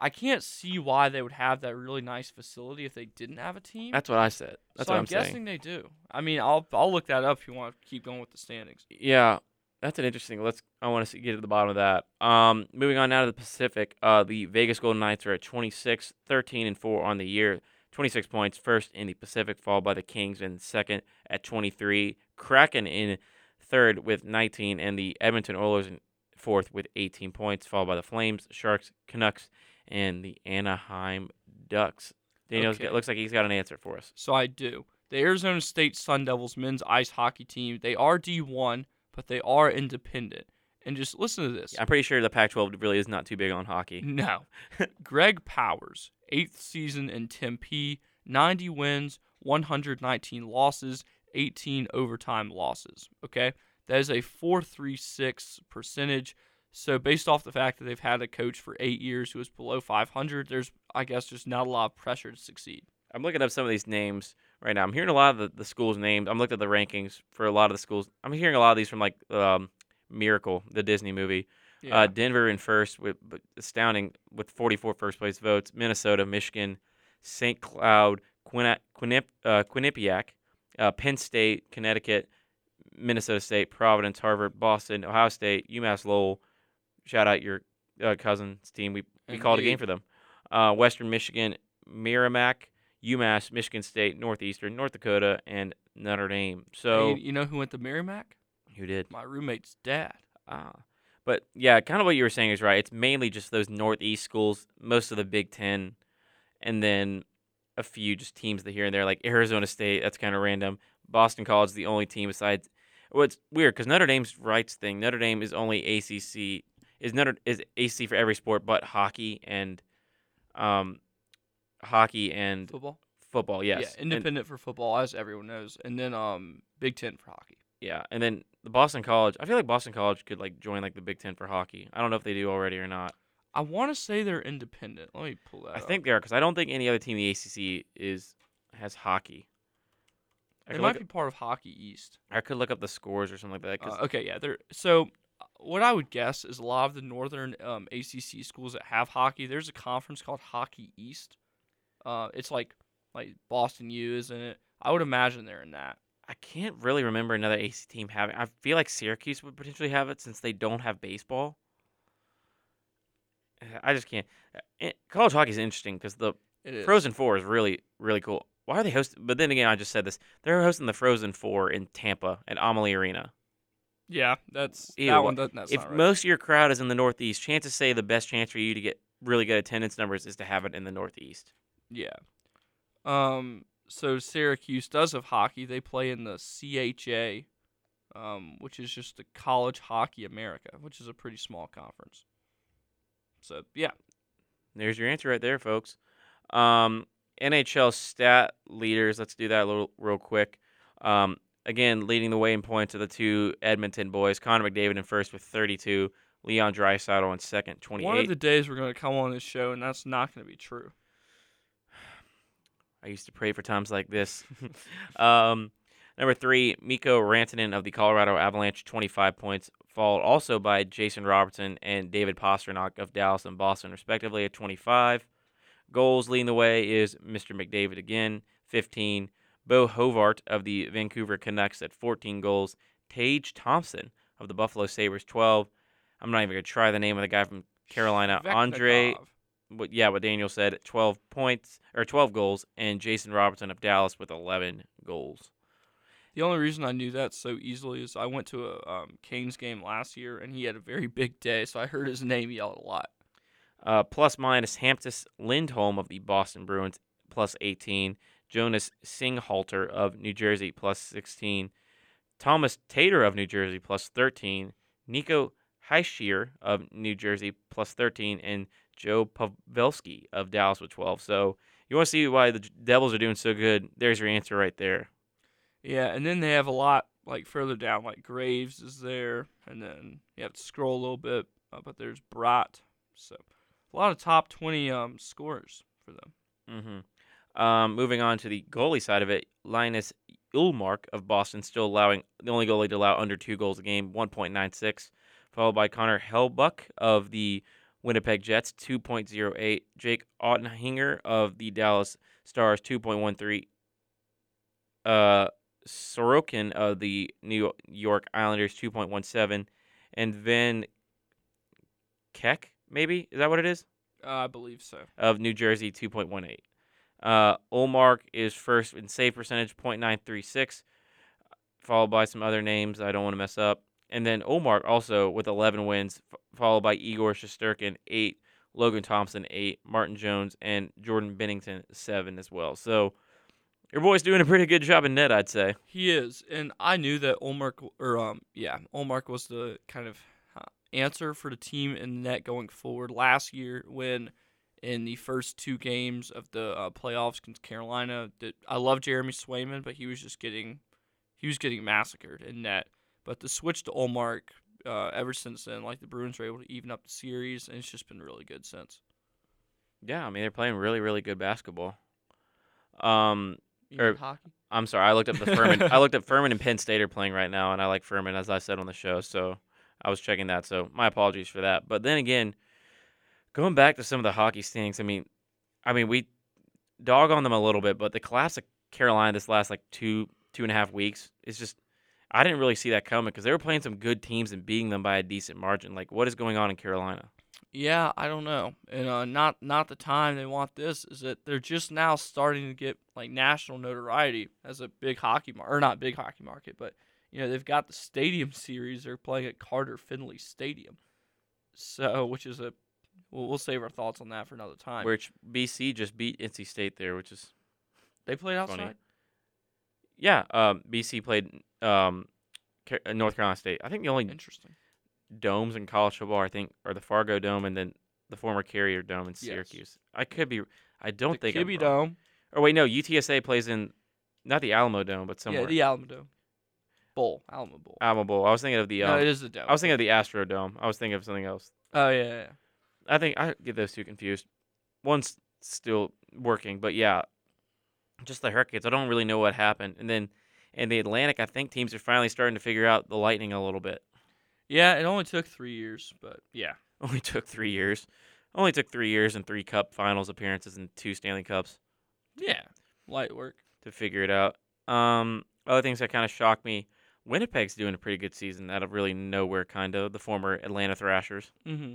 I can't see why they would have that really nice facility if they didn't have a team.
That's what I said. That's
so
what
I'm,
I'm,
guessing
saying.
they do. I mean, I'll I'll look that up if you want to keep going with the standings.
Yeah, that's an interesting. Let's. I want to see, get to the bottom of that. Um, moving on now to the Pacific. Uh, the Vegas Golden Knights are at 26, 13 and four on the year. 26 points, first in the Pacific, followed by the Kings in second at 23. Kraken in third with 19, and the Edmonton Oilers in fourth with 18 points, followed by the Flames, Sharks, Canucks, and the Anaheim Ducks. Daniel's
Okay.
looks like he's got an answer for us.
So I do. The Arizona State Sun Devils men's ice hockey team, they are D1, but they are independent. And just listen to this.
I'm pretty sure the Pac-12 really is not too big on hockey.
No. Greg Powers, eighth season in Tempe, 90 wins, 119 losses, 18 overtime losses. Okay? That is a 436 percentage. So based off the fact that they've had a coach for eight years who is below 500, there's I guess just not a lot of pressure to succeed.
I'm looking up some of these names right now. I'm hearing a lot of the, the schools' names. I'm looking at the rankings for a lot of the schools. I'm hearing a lot of these from like um, Miracle, the Disney movie. Uh, Denver in first with but astounding with 44 first place votes. Minnesota, Michigan, St. Cloud, Quinni- Quinnip, uh, Quinnipiac, uh, Penn State, Connecticut, Minnesota State, Providence, Harvard, Boston, Ohio State, UMass Lowell. Shout out your uh, cousin's team. We we called a game for them. Uh, Western Michigan, Merrimack, UMass, Michigan State, Northeastern, North Dakota, and Notre Dame. So
you, you know who went to Merrimack?
who did?
My roommate's dad.
Ah. But yeah, kind of what you were saying is right. It's mainly just those Northeast schools, most of the Big Ten, and then a few just teams that here and there, like Arizona State. That's kind of random. Boston College is the only team besides. Well, it's weird because Notre Dame's rights thing. Notre Dame is only ACC. Is Notre is ACC for every sport but hockey and, um, hockey and
Football.
football. Yes,
Yeah,
And-
independent for football, as everyone knows, and then um Big Ten for hockey.
Yeah, and then the Boston College. I feel like Boston College could like join like the Big Ten for hockey. I don't know if they do already or not.
I want to say they're independent. Let me pull that.
I
up.
think they are because I don't think any other team in the ACC is has hockey. I
they
could,
might
look,
be part of Hockey East.
I could look up the scores or something like that.
Uh, okay, yeah, they're so. What I would guess is a lot of the northern um, ACC schools that have hockey. There's a conference called Hockey East. Uh, it's like like Boston U, isn't it? I would imagine they're in that.
I can't really remember another AC team having. I feel like Syracuse would potentially have it since they don't have baseball. I just can't. uh, eh, College hockey is interesting because the Frozen Four is really really cool. Why are they hosting? But then again, I just said this. They're hosting the Frozen Four in Tampa at Amalie Arena.
Yeah, that's
Either
that one. Doesn't, that's
if
right.
most of your crowd is in the Northeast, chances say the best chance for you to get really good attendance numbers is to have it in the Northeast.
Yeah. Um. So Syracuse does have hockey. They play in the CHA, um, which is just the College Hockey America, which is a pretty small conference. So yeah,
There's your answer right there, folks. Um, NHL stat leaders. Let's do that a little real quick. Um, again, leading the way in points are the two Edmonton boys. Connor McDavid in first with 32. Leon Draisaitl in second, 28.
one of the days we're going to come on this show, and that's not going to be true.
I used to pray for times like this. um, number three, Mikko Rantanen of the Colorado Avalanche, 25 points, followed also by Jason Robertson and David Pastrnak of Dallas and Boston, respectively, at 25. Goals leading the way is Mr. McDavid again, 15. Bo Horvat of the Vancouver Canucks at 14 goals. Tage Thompson of the Buffalo Sabres, 12. I'm not even going to try the name of the guy from Carolina. Andre what yeah, what Daniel said, 12 points or 12 goals, and Jason Robertson of Dallas with 11 goals.
The only reason I knew that so easily is I went to a um, Canes game last year, and he had a very big day, so I heard his name yelled a lot.
Uh, plus minus Hampus Lindholm of the Boston Bruins plus 18, Jonas Siegenthaler of New Jersey plus 16, Tomas Tatar of New Jersey plus 13, Nico Hischier of New Jersey plus 13, and Joe Pavelski of Dallas with 12. So you want to see why the Devils are doing so good? There's your answer right there.
Yeah, and then they have a lot like further down, like Graves is there, and then you have to scroll a little bit, uh, but there's Bratt. So a lot of top twenty um scorers for them.
Mm-hmm. Um, moving on to the goalie side of it, Linus Ullmark of Boston still allowing the only goalie to allow under two goals a game, 1.96, followed by Connor Hellebuyck of the Winnipeg Jets, 2.08, Jake Oettinger of the Dallas Stars, 2.13, uh, Sorokin of the New York Islanders, 2.17, and Van Keck, maybe is that what it is?
Uh, I believe so.
of New Jersey, 2.18. Uh, Ullmark is first in save percentage, 0.936, followed by some other names I don't want to mess up. And then Ullmark also with 11 wins, f- followed by Igor Shesterkin, 8, Logan Thompson, 8, Martin Jones, and Jordan Binnington, 7 as well. So your boy's doing a pretty good job in net, I'd say.
He is, and I knew that Ullmark or um yeah Ullmark was the kind of uh, answer for the team in net going forward. Last year, when in the first two games of the uh, playoffs against Carolina, that I love Jeremy Swayman, but he was just getting he was getting massacred in net. But the switch to Ullmark, uh, ever since then, like the Bruins were able to even up the series, and it's just been really good since.
Yeah, I mean they're playing really, really good basketball. Um,
You
Or-
hockey?
I'm sorry, I looked up the Furman. I looked up Furman and Penn State are playing right now, and I like Furman as I said on the show, so I was checking that. So my apologies for that. But then again, going back to some of the hockey standings, I mean, I mean we dog on them a little bit, but the collapse of Carolina this last like two two and a half weeks is just I didn't really see that coming because they were playing some good teams and beating them by a decent margin. Like, what is going on in Carolina?
Yeah, I don't know, and uh, not not the time they want this. Is that they're just now starting to get like national notoriety as a big hockey market, or not big hockey market, but you know they've got the Stadium Series. They're playing at Carter Finley Stadium, so which is a we'll, we'll save our thoughts on that for another time.
Which BC just beat NC State there, which is
they played
funny.
outside.
yeah. Um, BC played um, uh, North Carolina State. I think the only
Interesting.
domes in college football, I think, are the Fargo Dome and then the former Carrier Dome in
Yes.
Syracuse. I could be. I don't
the
think. I'm
Kibbie
wrong.
Dome.
Or wait, no. UTSA plays in not the Alamo Dome, but somewhere.
Yeah, the Alamo Dome. Bowl, Alamo Bowl.
Alamo Bowl. I was thinking of the.
no,
Um,
it is the Dome.
I was thinking of the Astro Dome. I was thinking of something else.
oh yeah, yeah.
I think I get those two confused. One's still working, but yeah, just the Hurricanes. I don't really know what happened. And then in the Atlantic, I think teams are finally starting to figure out the Lightning a little bit.
Yeah, it only took three years, but yeah.
Only took three years. Only took three years and three Cup Finals appearances and two Stanley Cups
Yeah, light work.
to figure it out. Um, other things that kind of shocked me. Winnipeg's doing a pretty good season out of really nowhere, kind of the former Atlanta Thrashers.
Mm-hmm.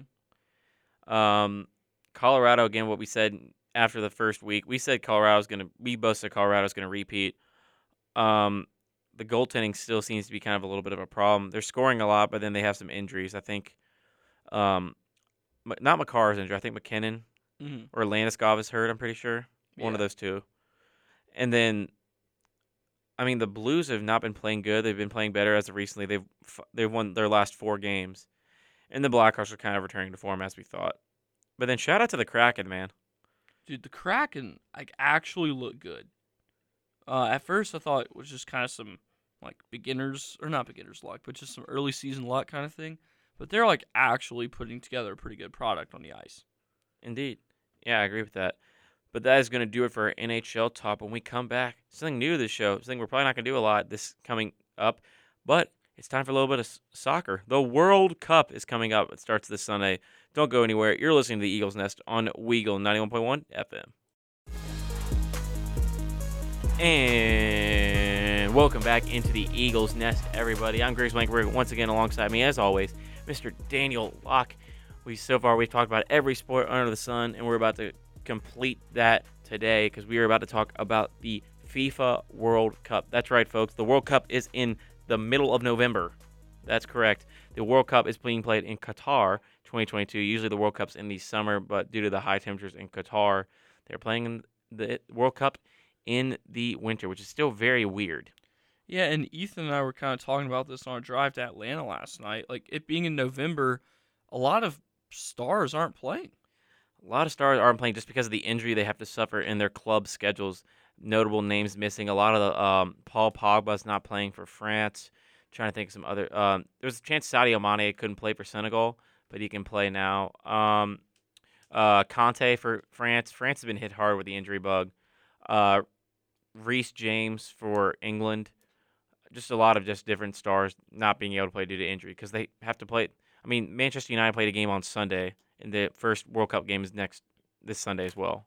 Um, Colorado again. What we said after the first week, we said Colorado's gonna. We both said Colorado's gonna repeat. Um, the goaltending still seems to be kind of a little bit of a problem. They're scoring a lot, but then they have some injuries. I think, um, not Makar's injury. I think MacKinnon
Mm-hmm.
or Landeskog is hurt. I'm pretty sure one of those two. And then, I mean, the Blues have not been playing good. They've been playing better as of recently. They've they've won their last four games, and the Blackhawks are kind of returning to form as we thought. But then shout out to the Kraken, man.
Dude, the Kraken like actually look good. Uh, at first, I thought it was just kind of some like beginners or not beginners luck, but just some early season luck kind of thing. But they're like actually putting together a pretty good product on the ice.
Indeed, yeah, I agree with that. But that is going to do it for our NHL top. When we come back, something new to this show, something we're probably not going to do a lot this coming up, but it's time for a little bit of soccer. The World Cup is coming up. It starts this Sunday. Don't go anywhere. You're listening to the Eagles Nest on Weagle 91.1 FM. And welcome back into the Eagles Nest, everybody. I'm Griggs Blankenburg. Once again, alongside me, as always, Mr. Daniel Locke. We so far we've talked about every sport under the sun, and we're about to complete that today because we are about to talk about the FIFA World Cup. That's right, folks. The World Cup is in the middle of November. That's correct. The World Cup is being played in Qatar 2022. Usually the World Cup's in the summer, but due to the high temperatures in Qatar, they're playing in the World Cup in the winter, which is still very weird.
Yeah, and Ethan and I were kind of talking about this on our drive to Atlanta last night. Like it being in November, a lot of stars aren't playing.
A lot of stars aren't playing just because of the injury they have to suffer in their club schedules. Notable names missing. A lot of the um, Paul Pogba's not playing for France. trying to think of some other. Um, there's a chance Sadio Mane couldn't play for Senegal, but he can play now. Um, uh, Kanté for France. France has been hit hard with the injury bug. Uh, Reece James for England. Just a lot of just different stars not being able to play due to injury because they have to play. I mean, Manchester United played a game on Sunday, and the first World Cup game is next this Sunday as well.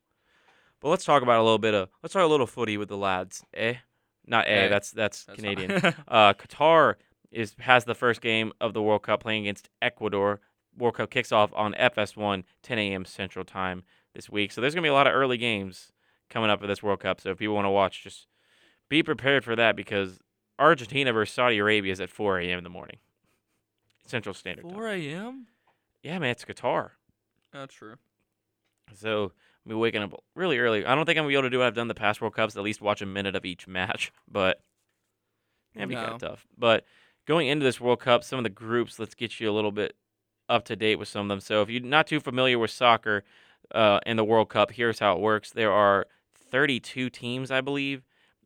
But let's talk about a little bit of let's talk a little footy with the lads. Eh, not eh.
Eh.
That's that's,
That's
Canadian. uh, Qatar is has the first game of the World Cup playing against Ecuador. World Cup kicks off on FS1 10 a.m. Central Time this week. So there's gonna be a lot of early games coming up for this World Cup. So if people want to watch, just be prepared for that because Argentina versus Saudi Arabia is at 4 a.m. in the morning, Central Standard Time.
4 a.m.
Yeah, man, it's Qatar.
That's true.
So be waking up really early. I don't think I'm gonna be able to do what I've done the past World Cups, at least watch a minute of each match. But that'd be kind of tough. But going into this World Cup, some of the groups, let's get you a little bit up to date with some of them. So if you're not too familiar with soccer uh, in the World Cup, here's how it works. There are 32 teams, I believe.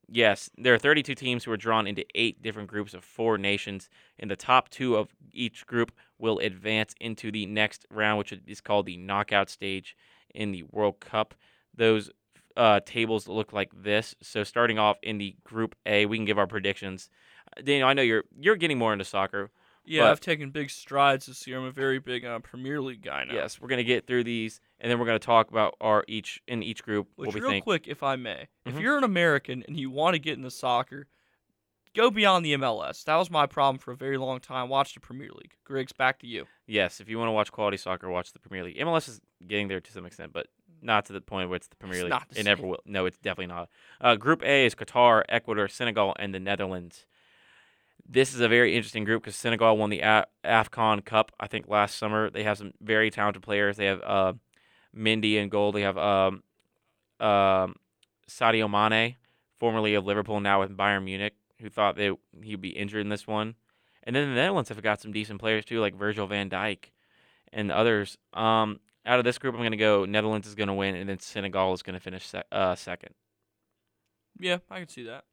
Yes, there are 32 teams who are drawn into eight different groups of four nations, and the top two of each group will advance into the next round, which is called the knockout stage in the World Cup. Those uh, tables look like this. So starting off in the Group A, we can give our predictions. Uh, Daniel, I know you're you're getting more into soccer.
Yeah, I've taken big strides this year. I'm a very big uh, Premier League guy now.
Yes, we're gonna get through these, and then we're gonna talk about our each in each group
Which,
what we
real
think.
quick, if I may, if
Mhm.
you're an American and you want to get into soccer, go beyond the MLS. That was my problem for a very long time. Watch the Premier League. Griggs, back to you.
Yes, if you want to watch quality soccer, watch the Premier League. MLS is getting there to some extent, but not to the point where it's the Premier
It's
League.
not
it never will. No, it's definitely not. Uh, group A is Qatar, Ecuador, Senegal, and the Netherlands. This is a very interesting group because Senegal won the A- AFCON Cup, I think, last summer. They have some very talented players. They have uh, Mendy in goal. They have um, um, Sadio Mane, formerly of Liverpool, now with Bayern Munich, who thought they he'd be injured in this one. And then the Netherlands have got some decent players too, like Virgil van Dijk and others. Um, out of this group, I'm going to go Netherlands is going to win, and then Senegal is going to finish sec- uh, second.
Yeah, I can see that.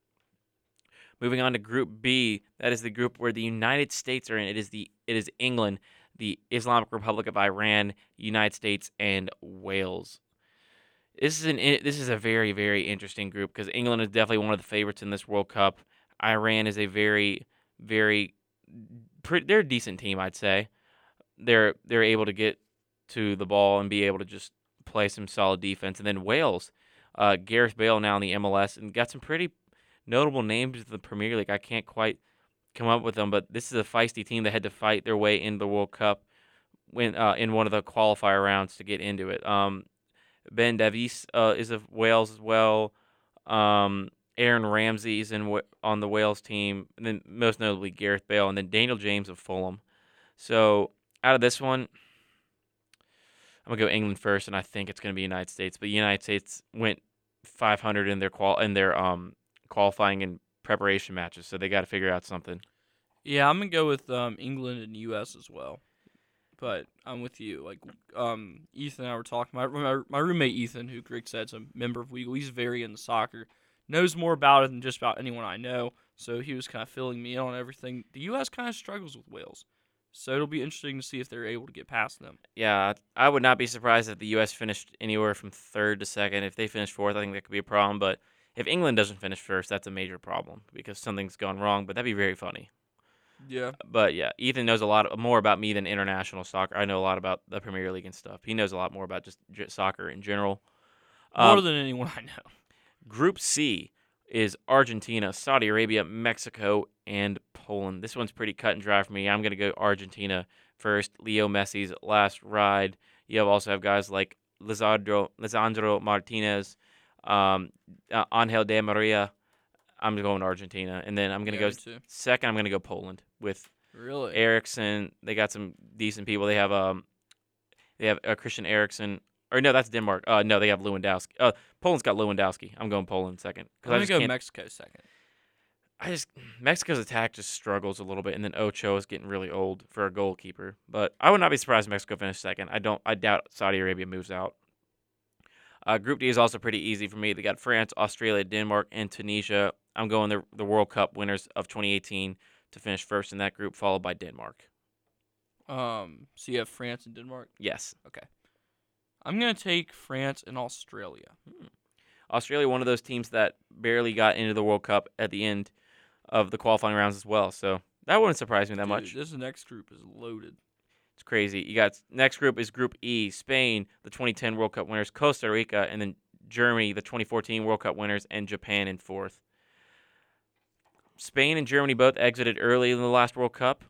Moving on to Group B, that is the group where the United States are in. It is the it is England, the Islamic Republic of Iran, United States, and Wales. This is an this is a very very interesting group because England is definitely one of the favorites in this World Cup. Iran is a very very pre- they're a decent team, I'd say. They're they're able to get to the ball and be able to just play some solid defense. And then Wales, uh, Gareth Bale now in the MLS and got some pretty notable names in the Premier League. I can't quite come up with them, but this is a feisty team that had to fight their way into the World Cup when uh, in one of the qualifier rounds to get into it. Um, ben Davies uh, is of Wales as well. Um, Aaron Ramsey's in on the Wales team, and then most notably Gareth Bale, and then Daniel James of Fulham. So out of this one, I'm gonna go England first, and I think it's gonna be United States. But United States went 500 in their qual in their um qualifying and preparation matches, so they got to figure out something.
Yeah, I'm gonna go with um, England and U.S. as well. But I'm with you. Like um, Ethan and I were talking. My, my my roommate Ethan, who Greg said is a member of Weagle, he's very into soccer, knows more about it than just about anyone I know. So he was kind of filling me in on everything. The U.S. kind of struggles with Wales, so it'll be interesting to see if they're able to get past them.
Yeah, I would not be surprised if the U.S. finished anywhere from third to second. If they finish fourth, I think that could be a problem. But if England doesn't finish first, that's a major problem because something's gone wrong. But that'd be very funny.
Yeah.
But yeah, Ethan knows a lot more about me than international soccer. I know a lot about the Premier League and stuff. He knows a lot more about just soccer in general.
More
Um,
than anyone I know.
Group C is Argentina, Saudi Arabia, Mexico, and Poland. This one's pretty cut and dry for me. I'm going to go Argentina first. Leo Messi's last ride. You have also have guys like Lisandro, Lisandro Martinez, um, uh, Angel Di Maria. I'm going Argentina. And then I'm going to go
too.
second. I'm going to go Poland with
Really?
Eriksen. They got some decent people. They have um, they have uh, Christian Eriksen. Or no, that's Denmark. Uh, no, they have Lewandowski. Uh, Poland's got Lewandowski. I'm going Poland second
I'm gonna go
can't.
Mexico second.
I just Mexico's attack just struggles a little bit, and then Ochoa is getting really old for a goalkeeper. But I would not be surprised if Mexico finished second. I don't. I doubt Saudi Arabia moves out. Uh, Group D is also pretty easy for me. They got France, Australia, Denmark, and Tunisia. I'm going the the World Cup winners of 2018 to finish first in that group, followed by Denmark.
Um, so you have France and Denmark.
Yes,
I'm gonna take France and Australia. Hmm.
Australia, one of those teams that barely got into the World Cup at the end of the qualifying rounds as well. So that wouldn't surprise me that
Dude,
much.
This next group is loaded.
It's crazy. You got next group is Group E: Spain, the 2010 World Cup winners, Costa Rica, and then Germany, the 2014 World Cup winners, and Japan in fourth. Spain and Germany both exited early in the last World Cup.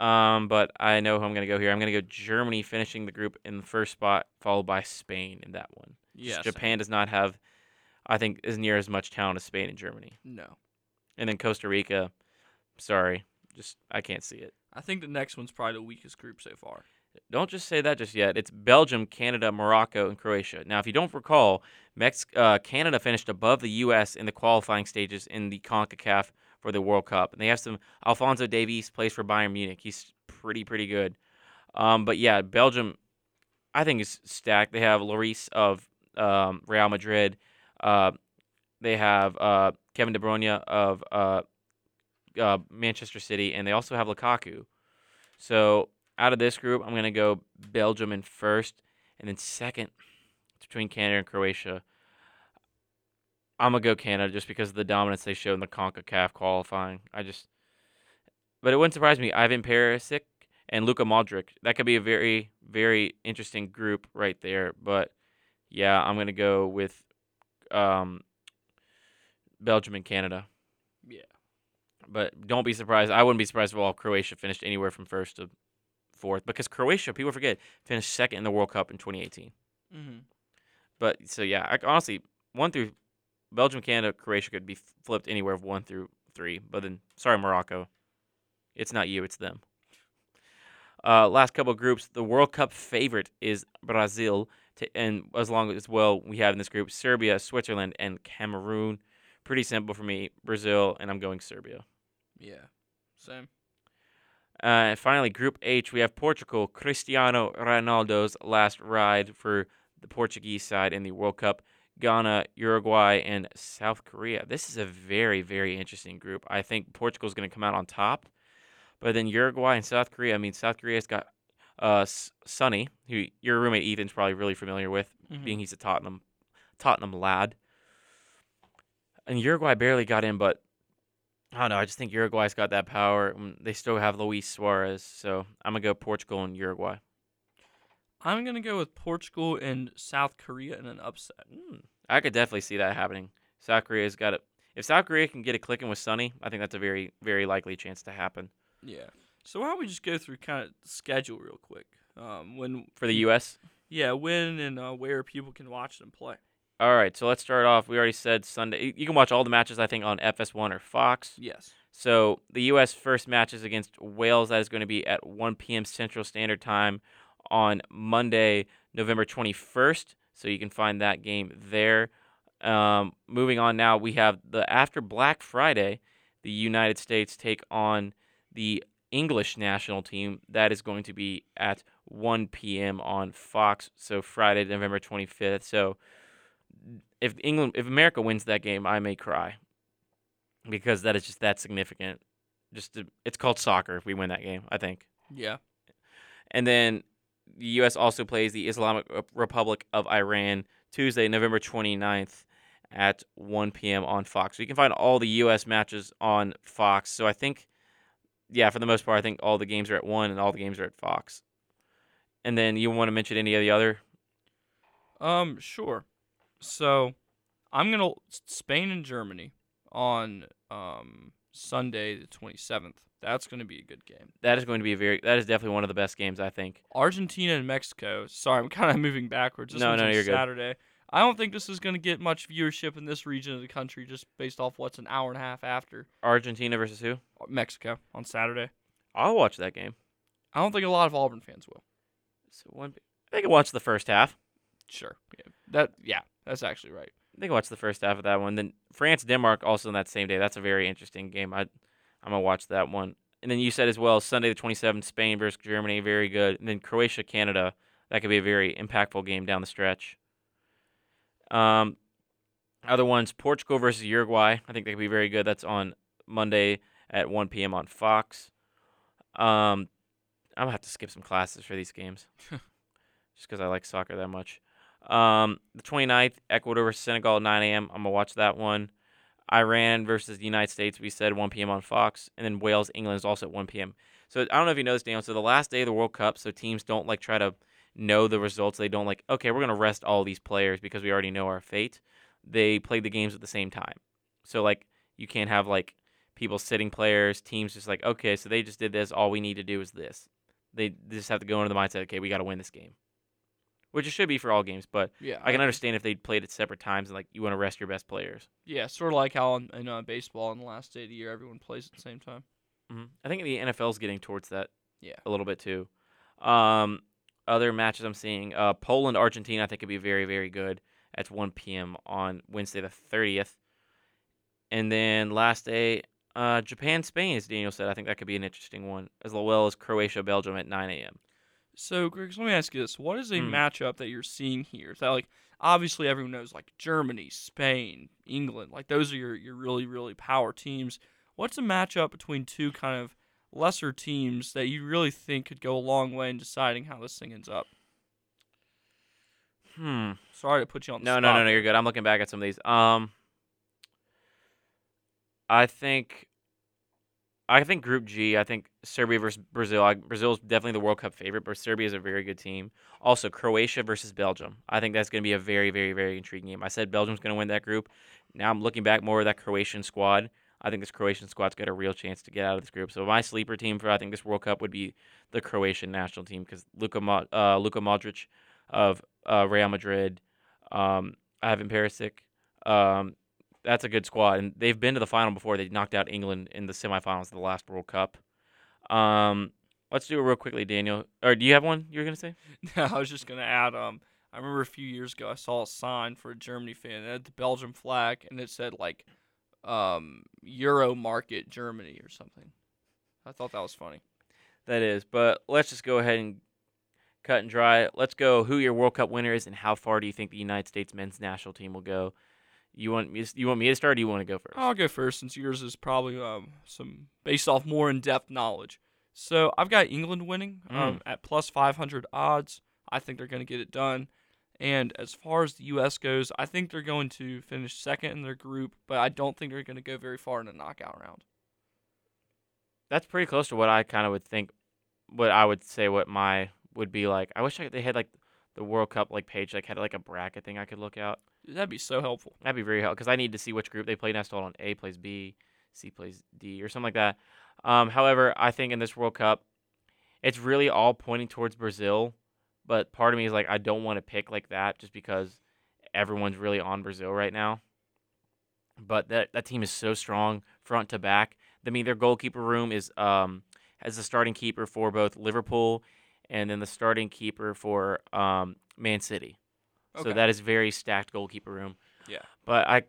Um, but I know who I'm going to go here. I'm going to go Germany finishing the group in the first spot, followed by Spain in that one.
Yes.
Japan does not have, I think, as near as much talent as Spain and Germany.
No.
And then Costa Rica, sorry, just I can't see it.
I think the next one's probably the weakest group so far.
Don't just say that just yet. It's Belgium, Canada, Morocco, and Croatia. Now, if you don't recall, Mex- uh, Canada finished above the U.S. in the qualifying stages in the CONCACAF for the World Cup. And they have some Alfonso Davies plays for Bayern Munich. He's pretty, pretty good. Um, but yeah, Belgium, I think is stacked. They have Lloris of um, Real Madrid, uh, they have uh, Kevin De Bruyne of uh, uh, Manchester City, and they also have Lukaku. So out of this group, I'm gonna go Belgium in first, and then second it's between Canada and Croatia. I'm gonna go Canada just because of the dominance they showed in the Concacaf qualifying. I just, but it wouldn't surprise me. Ivan Perisic and Luka Modric. That could be a very, very interesting group right there. But yeah, I'm gonna go with um, Belgium and Canada.
Yeah.
But don't be surprised. I wouldn't be surprised if all Croatia finished anywhere from first to fourth because Croatia, people forget, finished second in the World Cup in 2018.
Mm-hmm.
But so yeah, I, honestly, one through Belgium, Canada, Croatia could be flipped anywhere of one through three. But then, sorry, Morocco, it's not you, it's them. Uh, last couple of groups, the World Cup favorite is Brazil, to, and as long as well we have in this group Serbia, Switzerland, and Cameroon. Pretty simple for me, Brazil, and I'm going Serbia.
Yeah. Same.
Uh, and finally, Group H, we have Portugal, Cristiano Ronaldo's last ride for the Portuguese side in the World Cup. Ghana, Uruguay, and South Korea. This is a very, very interesting group. I think Portugal's going to come out on top. But then Uruguay and South Korea, I mean, South Korea's got uh, Sonny, who your roommate Ethan's probably really familiar with,
Mhm.
being he's a Tottenham Tottenham lad. And Uruguay barely got in, but I don't know. I just think Uruguay's got that power. They still have Luis Suarez, so I'm gonna go Portugal and Uruguay.
I'm gonna go with Portugal and South Korea in an upset.
Mm, I could definitely see that happening. South Korea's got it. If South Korea can get it clicking with Sunny, I think that's a very, very likely chance to happen
Yeah. So why don't we just go through kind of schedule real quick? Um, when
for the U.S.
yeah, when and uh, where people can watch them play.
All right, so let's start off. We already said Sunday. You- You can watch all the matches, I think, on FS1 or Fox.
Yes.
So the U.S. first match is against Wales. That is going to be at 1 p.m. Central Standard Time on Monday, November 21st. So you can find that game there. Um, moving on now, we have the after Black Friday, the United States take on the English national team. That is going to be at 1 p.m. on Fox. So Friday, November 25th. So if England, if America wins that game, I may cry because that is just that significant. Just to, it's called soccer if we win that game, I think.
Yeah.
And then the U.S. also plays the Islamic Republic of Iran Tuesday, November 29th at 1 p.m. on Fox. So you can find all the U.S. matches on Fox. So I think, yeah, for the most part, I think all the games are at 1 and all the games are at Fox. And then you want to mention any of the other?
Um, sure. So, I'm gonna Spain and Germany on um Sunday the 27th. That's gonna be a good game.
That is going to be a very, that is definitely one of the best games, I think.
Argentina and Mexico. Sorry, I'm kind of moving backwards. This
No, no, you're good.
Saturday. I don't think this is going to get much viewership in this region of the country just based off what's an hour and a half after
Argentina versus who?
Mexico on Saturday.
I'll watch that game.
I don't think a lot of Auburn fans will.
So one, I can watch the first half.
Sure. Yeah. That yeah, that's actually right.
I think I watched the first half of that one. Then France Denmark also on that same day. That's a very interesting game. I I'm gonna watch that one. And then you said as well Sunday the 27th, Spain versus Germany, very good. And then Croatia Canada. That could be a very impactful game down the stretch. Um, other ones Portugal versus Uruguay. I think that could be very good. That's on Monday at 1 p.m. on Fox. Um, I'm gonna have to skip some classes for these games, just because I like soccer that much. Um, the 29th, Ecuador versus Senegal at 9 a.m. I'm gonna watch that one. Iran versus the United States, we said 1 p.m. on Fox, and then Wales England is also at 1 p.m. So I don't know if you know this, Daniel. So the last day of the World Cup, so teams don't like try to know the results. They don't like, okay, we're gonna rest all these players because we already know our fate. They play the games at the same time. So like you can't have like people sitting players, teams just like, okay, so they just did this. All we need to do is this. They just have to go into the mindset, okay, we got to win this game, which it should be for all games. But
Yeah.
I can understand if they played at separate times and like you want to rest your best players.
Yeah, sort of like how in, in uh, baseball on the last day of the year everyone plays at the same time.
hmm I think the NFL's getting towards that.
Yeah.
a little bit too. Um, other matches I'm seeing, uh, Poland Argentina I think could be very very good. That's 1 p.m. on Wednesday the 30th. And then last day, uh, Japan Spain, as Daniel said, I think that could be an interesting one, as well as Croatia Belgium at 9 a.m.
So, Greg, let me ask you this: What is a
Hmm.
matchup that you're seeing here? That like obviously everyone knows like Germany, Spain, England, like those are your your really really power teams. What's a matchup between two kind of lesser teams that you really think could go a long way in deciding how this thing ends up?
Hmm.
Sorry to put you on the
No,
spot.
no, no, no. You're good. I'm looking back at some of these. Um, I think, I think Group G. I think Serbia versus Brazil. Brazil is definitely the World Cup favorite, but Serbia is a very good team. Also, Croatia versus Belgium. I think that's going to be a very, very, very intriguing game. I said Belgium's going to win that group. Now I'm looking back more at that Croatian squad. I think this Croatian squad's got a real chance to get out of this group. So my sleeper team for I think this World Cup would be the Croatian national team because Luka Mo- uh, Luka Modric of uh, Real Madrid, um, Ivan Perisic. Um, that's a good squad, and they've been to the final before. They knocked out England in the semifinals of the last World Cup. Um, let's do it real quickly, Daniel. Or do you have one you were gonna say?
No, I was just gonna add. Um, I remember a few years ago I saw a sign for a Germany fan. It had the Belgium flag, and it said like, um, Euro Market Germany or something. I thought that was funny.
That is, but let's just go ahead and cut and dry. Let's go. Who your World Cup winner is, and how far do you think the United States men's national team will go? You want me? You want me to start? or Do you want to go first?
I'll go first since yours is probably um some based off more in depth knowledge. So I've got England winning um, at plus 500 odds. I think they're going to get it done. And as far as the U.S. goes, I think they're going to finish second in their group, but I don't think they're going to go very far in the knockout round.
That's pretty close to what I kind of would think. What I would say, what my would be like. I wish I, they had like the World Cup like page, like had like a bracket thing I could look out.
That'd be so helpful.
That'd be very helpful because I need to see which group they play next. On, A plays B, C plays D, or something like that. Um, however, I think in this World Cup, it's really all pointing towards Brazil. But part of me is like, I don't want to pick like that just because everyone's really on Brazil right now. But that that team is so strong front to back. I mean, their goalkeeper room is um has the starting keeper for both Liverpool and then the starting keeper for um Man City. So
Okay.
that is very stacked goalkeeper room.
Yeah.
But I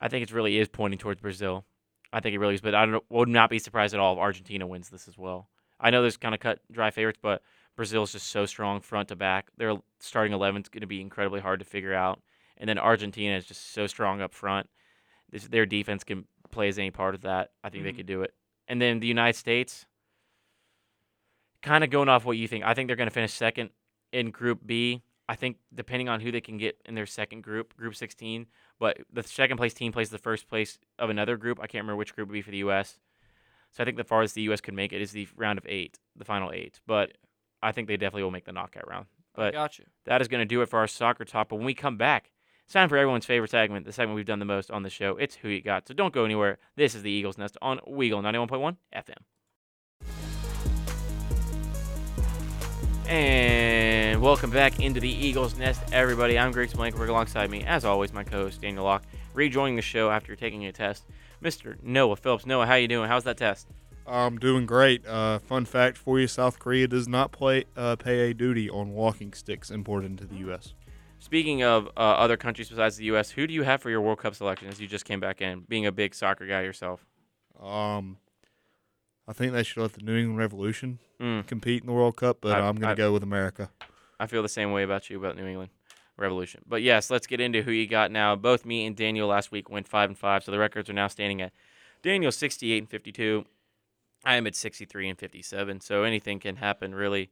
I think it really is pointing towards Brazil. I think it really is, but I don't, would not be surprised at all if Argentina wins this as well. I know there's kind of cut dry favorites, but Brazil is just so strong front to back. Their starting 11 is going to be incredibly hard to figure out. And then Argentina is just so strong up front. This, their defense can play as any part of that. I think they
Mhm.
could do it. And then the United States, kind of going off what you think, I think they're going to finish second in Group B. I think depending on who they can get in their second group, Group 16, but the second place team plays the first place of another group. I can't remember which group would be for the U.S. So I think the farthest the U.S. could make it is the round of eight, the final eight. But I think they definitely will make the knockout round. But
got you.
that is going to do it for our soccer talk. But when we come back, it's time for everyone's favorite segment, the segment we've done the most on the show. It's Who You Got. So don't go anywhere. This is the Eagles Nest on Weagle 91.1 FM. And welcome back into the Eagles Nest, everybody. I'm Griggs Blankenburg alongside me, as always, my co-host Daniel Locke, rejoining the show after taking a test. Mr. Noah Phillips. Noah, how you doing? How's that test?
I'm doing great. Uh, fun fact for you: South Korea does not play uh, pay a duty on walking sticks imported into the U.S.
Speaking of uh, other countries besides the U.S., who do you have for your World Cup selection as you just came back in, being a big soccer guy yourself?
Um, I think they should let the New England Revolution
Mm,
compete in the World Cup, but
I,
am going to go with America.
I feel the same way about you about New England Revolution. But yes, let's get into who you got now. Both me and Daniel last week went five and five, so the records are now standing at Daniel 68 and 52. I am at 63 and 57, so anything can happen really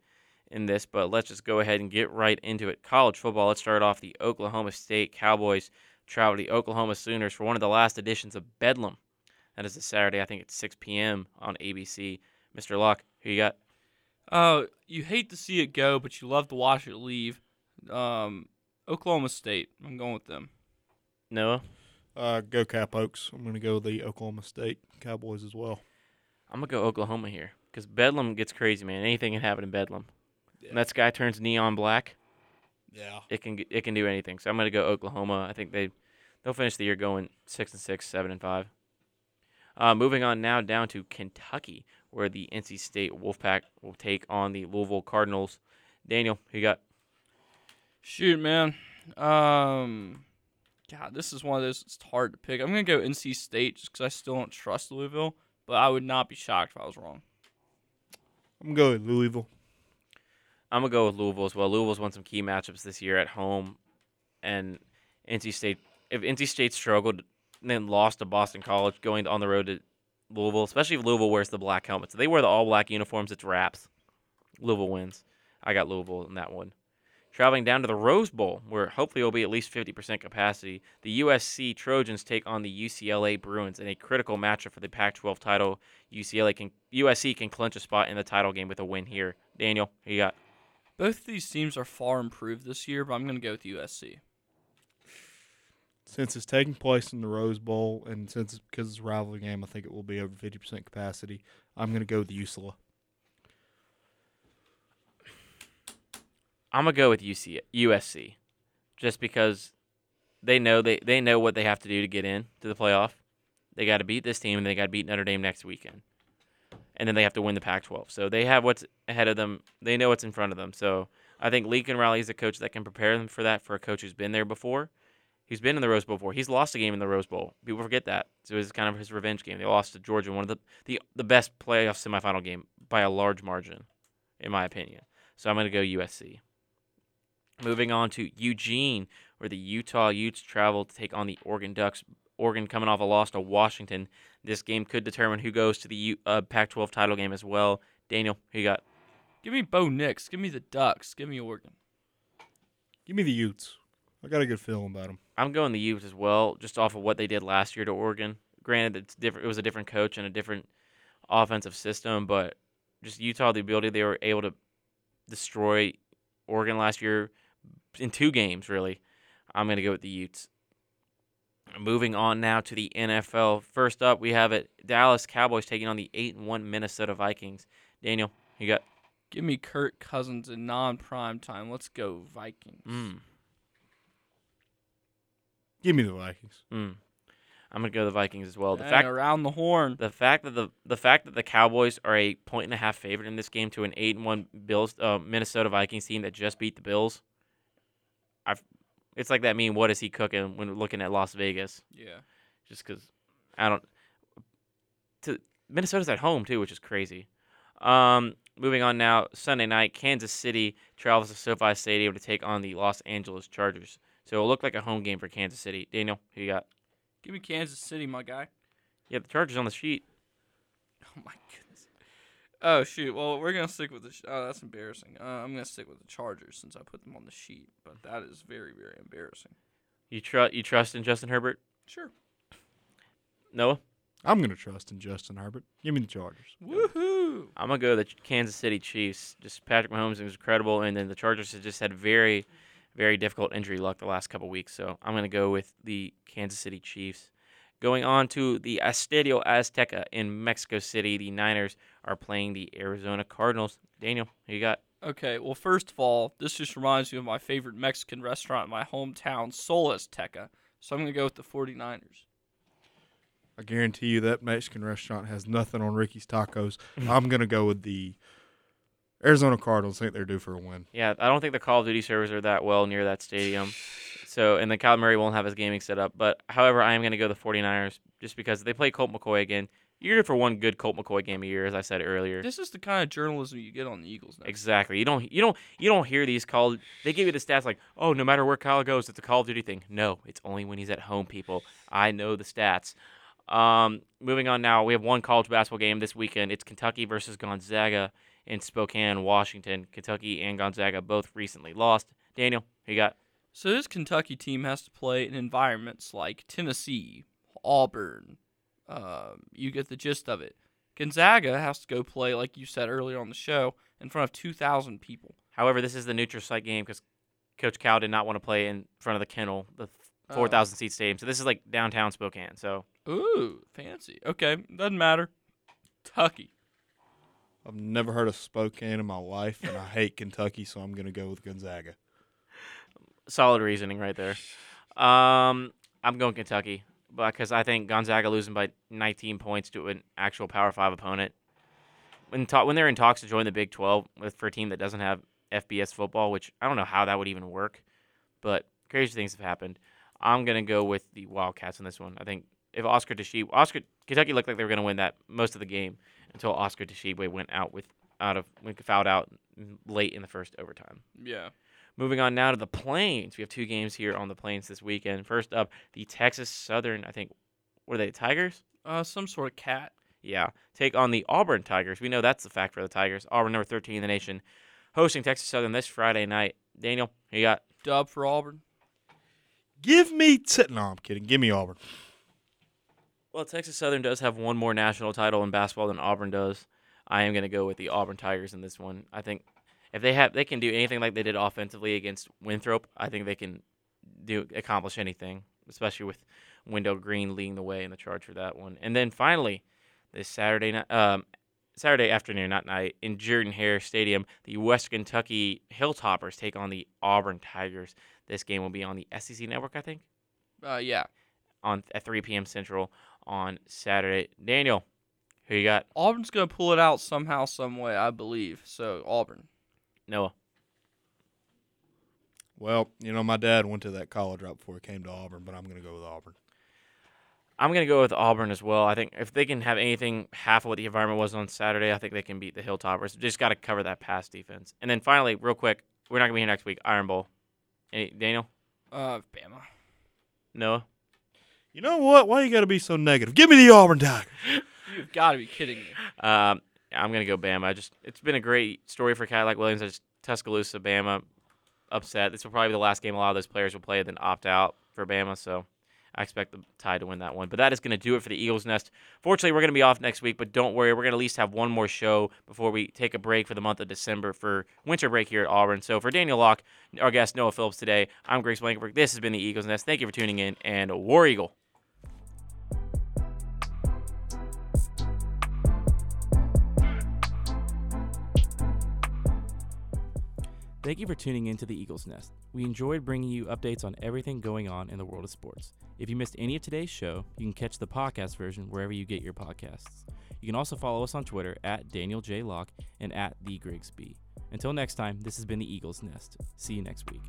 in this. But let's just go ahead and get right into it. College football. Let's start off the Oklahoma State Cowboys travel to the Oklahoma Sooners for one of the last editions of Bedlam. That is a Saturday, I think it's 6 p.m. on ABC. Mr. Locke, who you got?
Uh, you hate to see it go, but you love to watch it leave. Um, Oklahoma State. I'm going with them.
Noah?
Uh, go Cap Oaks. I'm going to go the Oklahoma State Cowboys as well.
I'm gonna go Oklahoma here because Bedlam gets crazy, man. Anything can happen in Bedlam.
Yeah.
When that sky turns neon black,
Yeah.
it can it can do anything. So I'm gonna go Oklahoma. I think they they'll finish the year going six and six, seven and five. Uh, moving on now down to Kentucky, where the NC State Wolfpack will take on the Louisville Cardinals. Daniel, who you got?
Shoot, man. Um, God, this is one of those. It's hard to pick. I'm gonna go NC State just because I still don't trust Louisville, but I would not be shocked if I was wrong.
I'm going with Louisville.
I'm gonna go with Louisville as well. Louisville's won some key matchups this year at home, and NC State. If NC State struggled and then lost to Boston College, going on the road to Louisville, especially if Louisville wears the black helmets, they wear the all black uniforms. It's wraps. Louisville wins. I got Louisville in that one. Traveling down to the Rose Bowl, where hopefully it'll be at least 50% capacity, the USC Trojans take on the UCLA Bruins in a critical matchup for the Pac-12 title. UCLA can USC can clinch a spot in the title game with a win here. Daniel, who you got?
Both of these teams are far improved this year, but I'm going to go with USC.
Since it's taking place in the Rose Bowl, and since because it's a rivalry game, I think it will be over fifty percent capacity. I'm going to go with UCLA.
I'm gonna go with UC, USC, just because they know they, they know what they have to do to get in to the playoff. They got to beat this team, and they got to beat Notre Dame next weekend, and then they have to win the Pac-12. So they have what's ahead of them. They know what's in front of them. So I think Lincoln Riley is a coach that can prepare them for that. For a coach who's been there before, he's been in the Rose Bowl before. He's lost a game in the Rose Bowl. People forget that. So it was kind of his revenge game. They lost to Georgia, one of the the, the best playoff semifinal game by a large margin, in my opinion. So I'm gonna go USC. Moving on to Eugene, where the Utah Utes travel to take on the Oregon Ducks. Oregon coming off a loss to Washington. This game could determine who goes to the U- uh, Pac-12 title game as well. Daniel, who you got?
Give me Bo Nix. Give me the Ducks. Give me Oregon.
Give me the Utes. I got a good feeling about them.
I'm going the Utes as well, just off of what they did last year to Oregon. Granted, it's different. It was a different coach and a different offensive system, but just Utah, the ability they were able to destroy Oregon last year in two games, really. I'm going to go with the Utes. Moving on now to the NFL. First up, we have it Dallas Cowboys taking on the eight and one Minnesota Vikings. Daniel, you got
Give me Kirk Cousins in non-prime time. Let's go Vikings.
mm,
Give me the Vikings.
mm. I'm gonna go the Vikings as well. The
Dang,
fact
around the horn.
the fact that the the fact that the Cowboys are a point and a half favorite in this game to an eight and one Bills uh, Minnesota Vikings team that just beat the Bills. I've it's like that meme. What is he cooking when looking at Las Vegas?
Yeah.
Just because I don't. To Minnesota's at home too, which is crazy. Um, moving on now, Sunday night, Kansas City travels to SoFi Stadium to take on the Los Angeles Chargers. So it'll look like a home game for Kansas City. Daniel, who you got?
Give me Kansas City, my guy.
Yeah, the Chargers on the sheet.
Oh my goodness. Oh shoot. Well, we're gonna stick with the. Sh- oh, that's embarrassing. Uh, I'm gonna stick with the Chargers since I put them on the sheet. But that is very, very embarrassing.
You trust you trust in Justin Herbert?
Sure.
Noah?
I'm going to trust in Justin Herbert. Give me the Chargers.
Woohoo!
I'm gonna go to the Kansas City Chiefs. Just Patrick Mahomes was incredible, and then the Chargers have just had very, very difficult injury luck the last couple weeks. So I'm gonna go with the Kansas City Chiefs. Going on to the Estadio Azteca in Mexico City, the Niners are playing the Arizona Cardinals. Daniel, who you got?
Okay. Well, first of all, this just reminds me of my favorite Mexican restaurant in my hometown, Sol Azteca. So I'm gonna go with the 49ers.
I guarantee you that Mexican restaurant has nothing on Ricky's Tacos. I'm going to go with the Arizona Cardinals. think they're due for a win.
Yeah, I don't think the Call of Duty servers are that well near that stadium. So, and the Kyler Murray won't have his gaming set up. But, however, I am going to go the 49ers just because they play Colt McCoy again. You're here for one good Colt McCoy game a year, as I said earlier.
This is the kind of journalism you get on the Eagles now.
Exactly. You don't you don't you don't hear these called they give you the stats like, "Oh, no matter where Kyle goes, it's a Call of Duty thing." No, it's only when he's at home, people. I know the stats. Um, moving on now, we have one college basketball game this weekend. It's Kentucky versus Gonzaga in Spokane, Washington. Kentucky and Gonzaga both recently lost. Daniel, who you got?
So this Kentucky team has to play in environments like Tennessee, Auburn. Um, you get the gist of it. Gonzaga has to go play, like you said earlier on the show, in front of 2,000 people.
However, this is the neutral site game because Coach Cal did not want to play in front of the kennel, the
Oh.
4,000 seat stadium. So this is like downtown Spokane. So
Ooh, fancy. Okay, doesn't matter. Kentucky.
I've never heard of Spokane in my life, and I hate Kentucky, so I'm going to go with Gonzaga.
solid reasoning right there. Um, I'm going Kentucky because I think Gonzaga losing by 19 points to an actual Power Five opponent. When ta- when they're in talks to join the Big 12 with for a team that doesn't have FBS football, which I don't know how that would even work, but crazy things have happened. I'm gonna go with the Wildcats in this one. I think if Oscar Tshiebwe, Oscar Kentucky looked like they were gonna win that most of the game until Oscar Tshiebwe went out with out of went fouled out late in the first overtime.
Yeah.
Moving on now to the Plains. We have two games here on the Plains this weekend. First up, the Texas Southern, I think, what are they, Tigers?
Uh, some sort of cat.
Yeah. Take on the Auburn Tigers. We know that's the fact for the Tigers. Auburn, number 13 in the nation, hosting Texas Southern this Friday night. Daniel, who you got?
Dub for Auburn.
Give me t- no, I'm kidding. Give me Auburn.
Well, Texas Southern does have one more national title in basketball than Auburn does. I am going to go with the Auburn Tigers in this one. I think if they have, they can do anything like they did offensively against Winthrop. I think they can do accomplish anything, especially with Wendell Green leading the way in the charge for that one. And then finally, this Saturday night, um, Saturday afternoon, not night, in Jordan Hare Stadium, the West Kentucky Hilltoppers take on the Auburn Tigers. This game will be on the SEC Network, I think,
Uh, yeah.
on at 3 p.m. Central on Saturday. Daniel, who you got?
Auburn's gonna pull it out somehow, some way, I believe. So Auburn.
Noah.
Well, you know, my dad went to that college right before he came to Auburn, but I'm going to go with Auburn.
I'm gonna go with Auburn as well. I think if they can have anything half of what the environment was on Saturday, I think they can beat the Hilltoppers. Just got to cover that pass defense. And then finally, real quick, we're not gonna be here next week. Iron Bowl. Any, Daniel,
Uh, Bama.
Noah.
You know what? Why you got to be so negative? Give me the Auburn Tigers.
You've got to be kidding me.
Um, I'm gonna go Bama. I just it's been a great story for Cadillac Williams. I just Tuscaloosa, Bama, upset. This will probably be the last game a lot of those players will play, then opt out for Bama. So I expect the Tide to win that one. But that is going to do it for the Eagles Nest. Fortunately, we're going to be off next week, but don't worry. We're going to at least have one more show before we take a break for the month of December for winter break here at Auburn. So for Daniel Locke, our guest Noah Phillips today, I'm Griggs Blankenburg. This has been the Eagles Nest. Thank you for tuning in, and War Eagle.
Thank you for tuning in to the Eagles Nest. We enjoyed bringing you updates on everything going on in the world of sports. If you missed any of today's show, you can catch the podcast version wherever you get your podcasts. You can also follow us on Twitter at Daniel J. Locke and at The Grigsby. Until next time, this has been the Eagles Nest. See you next week.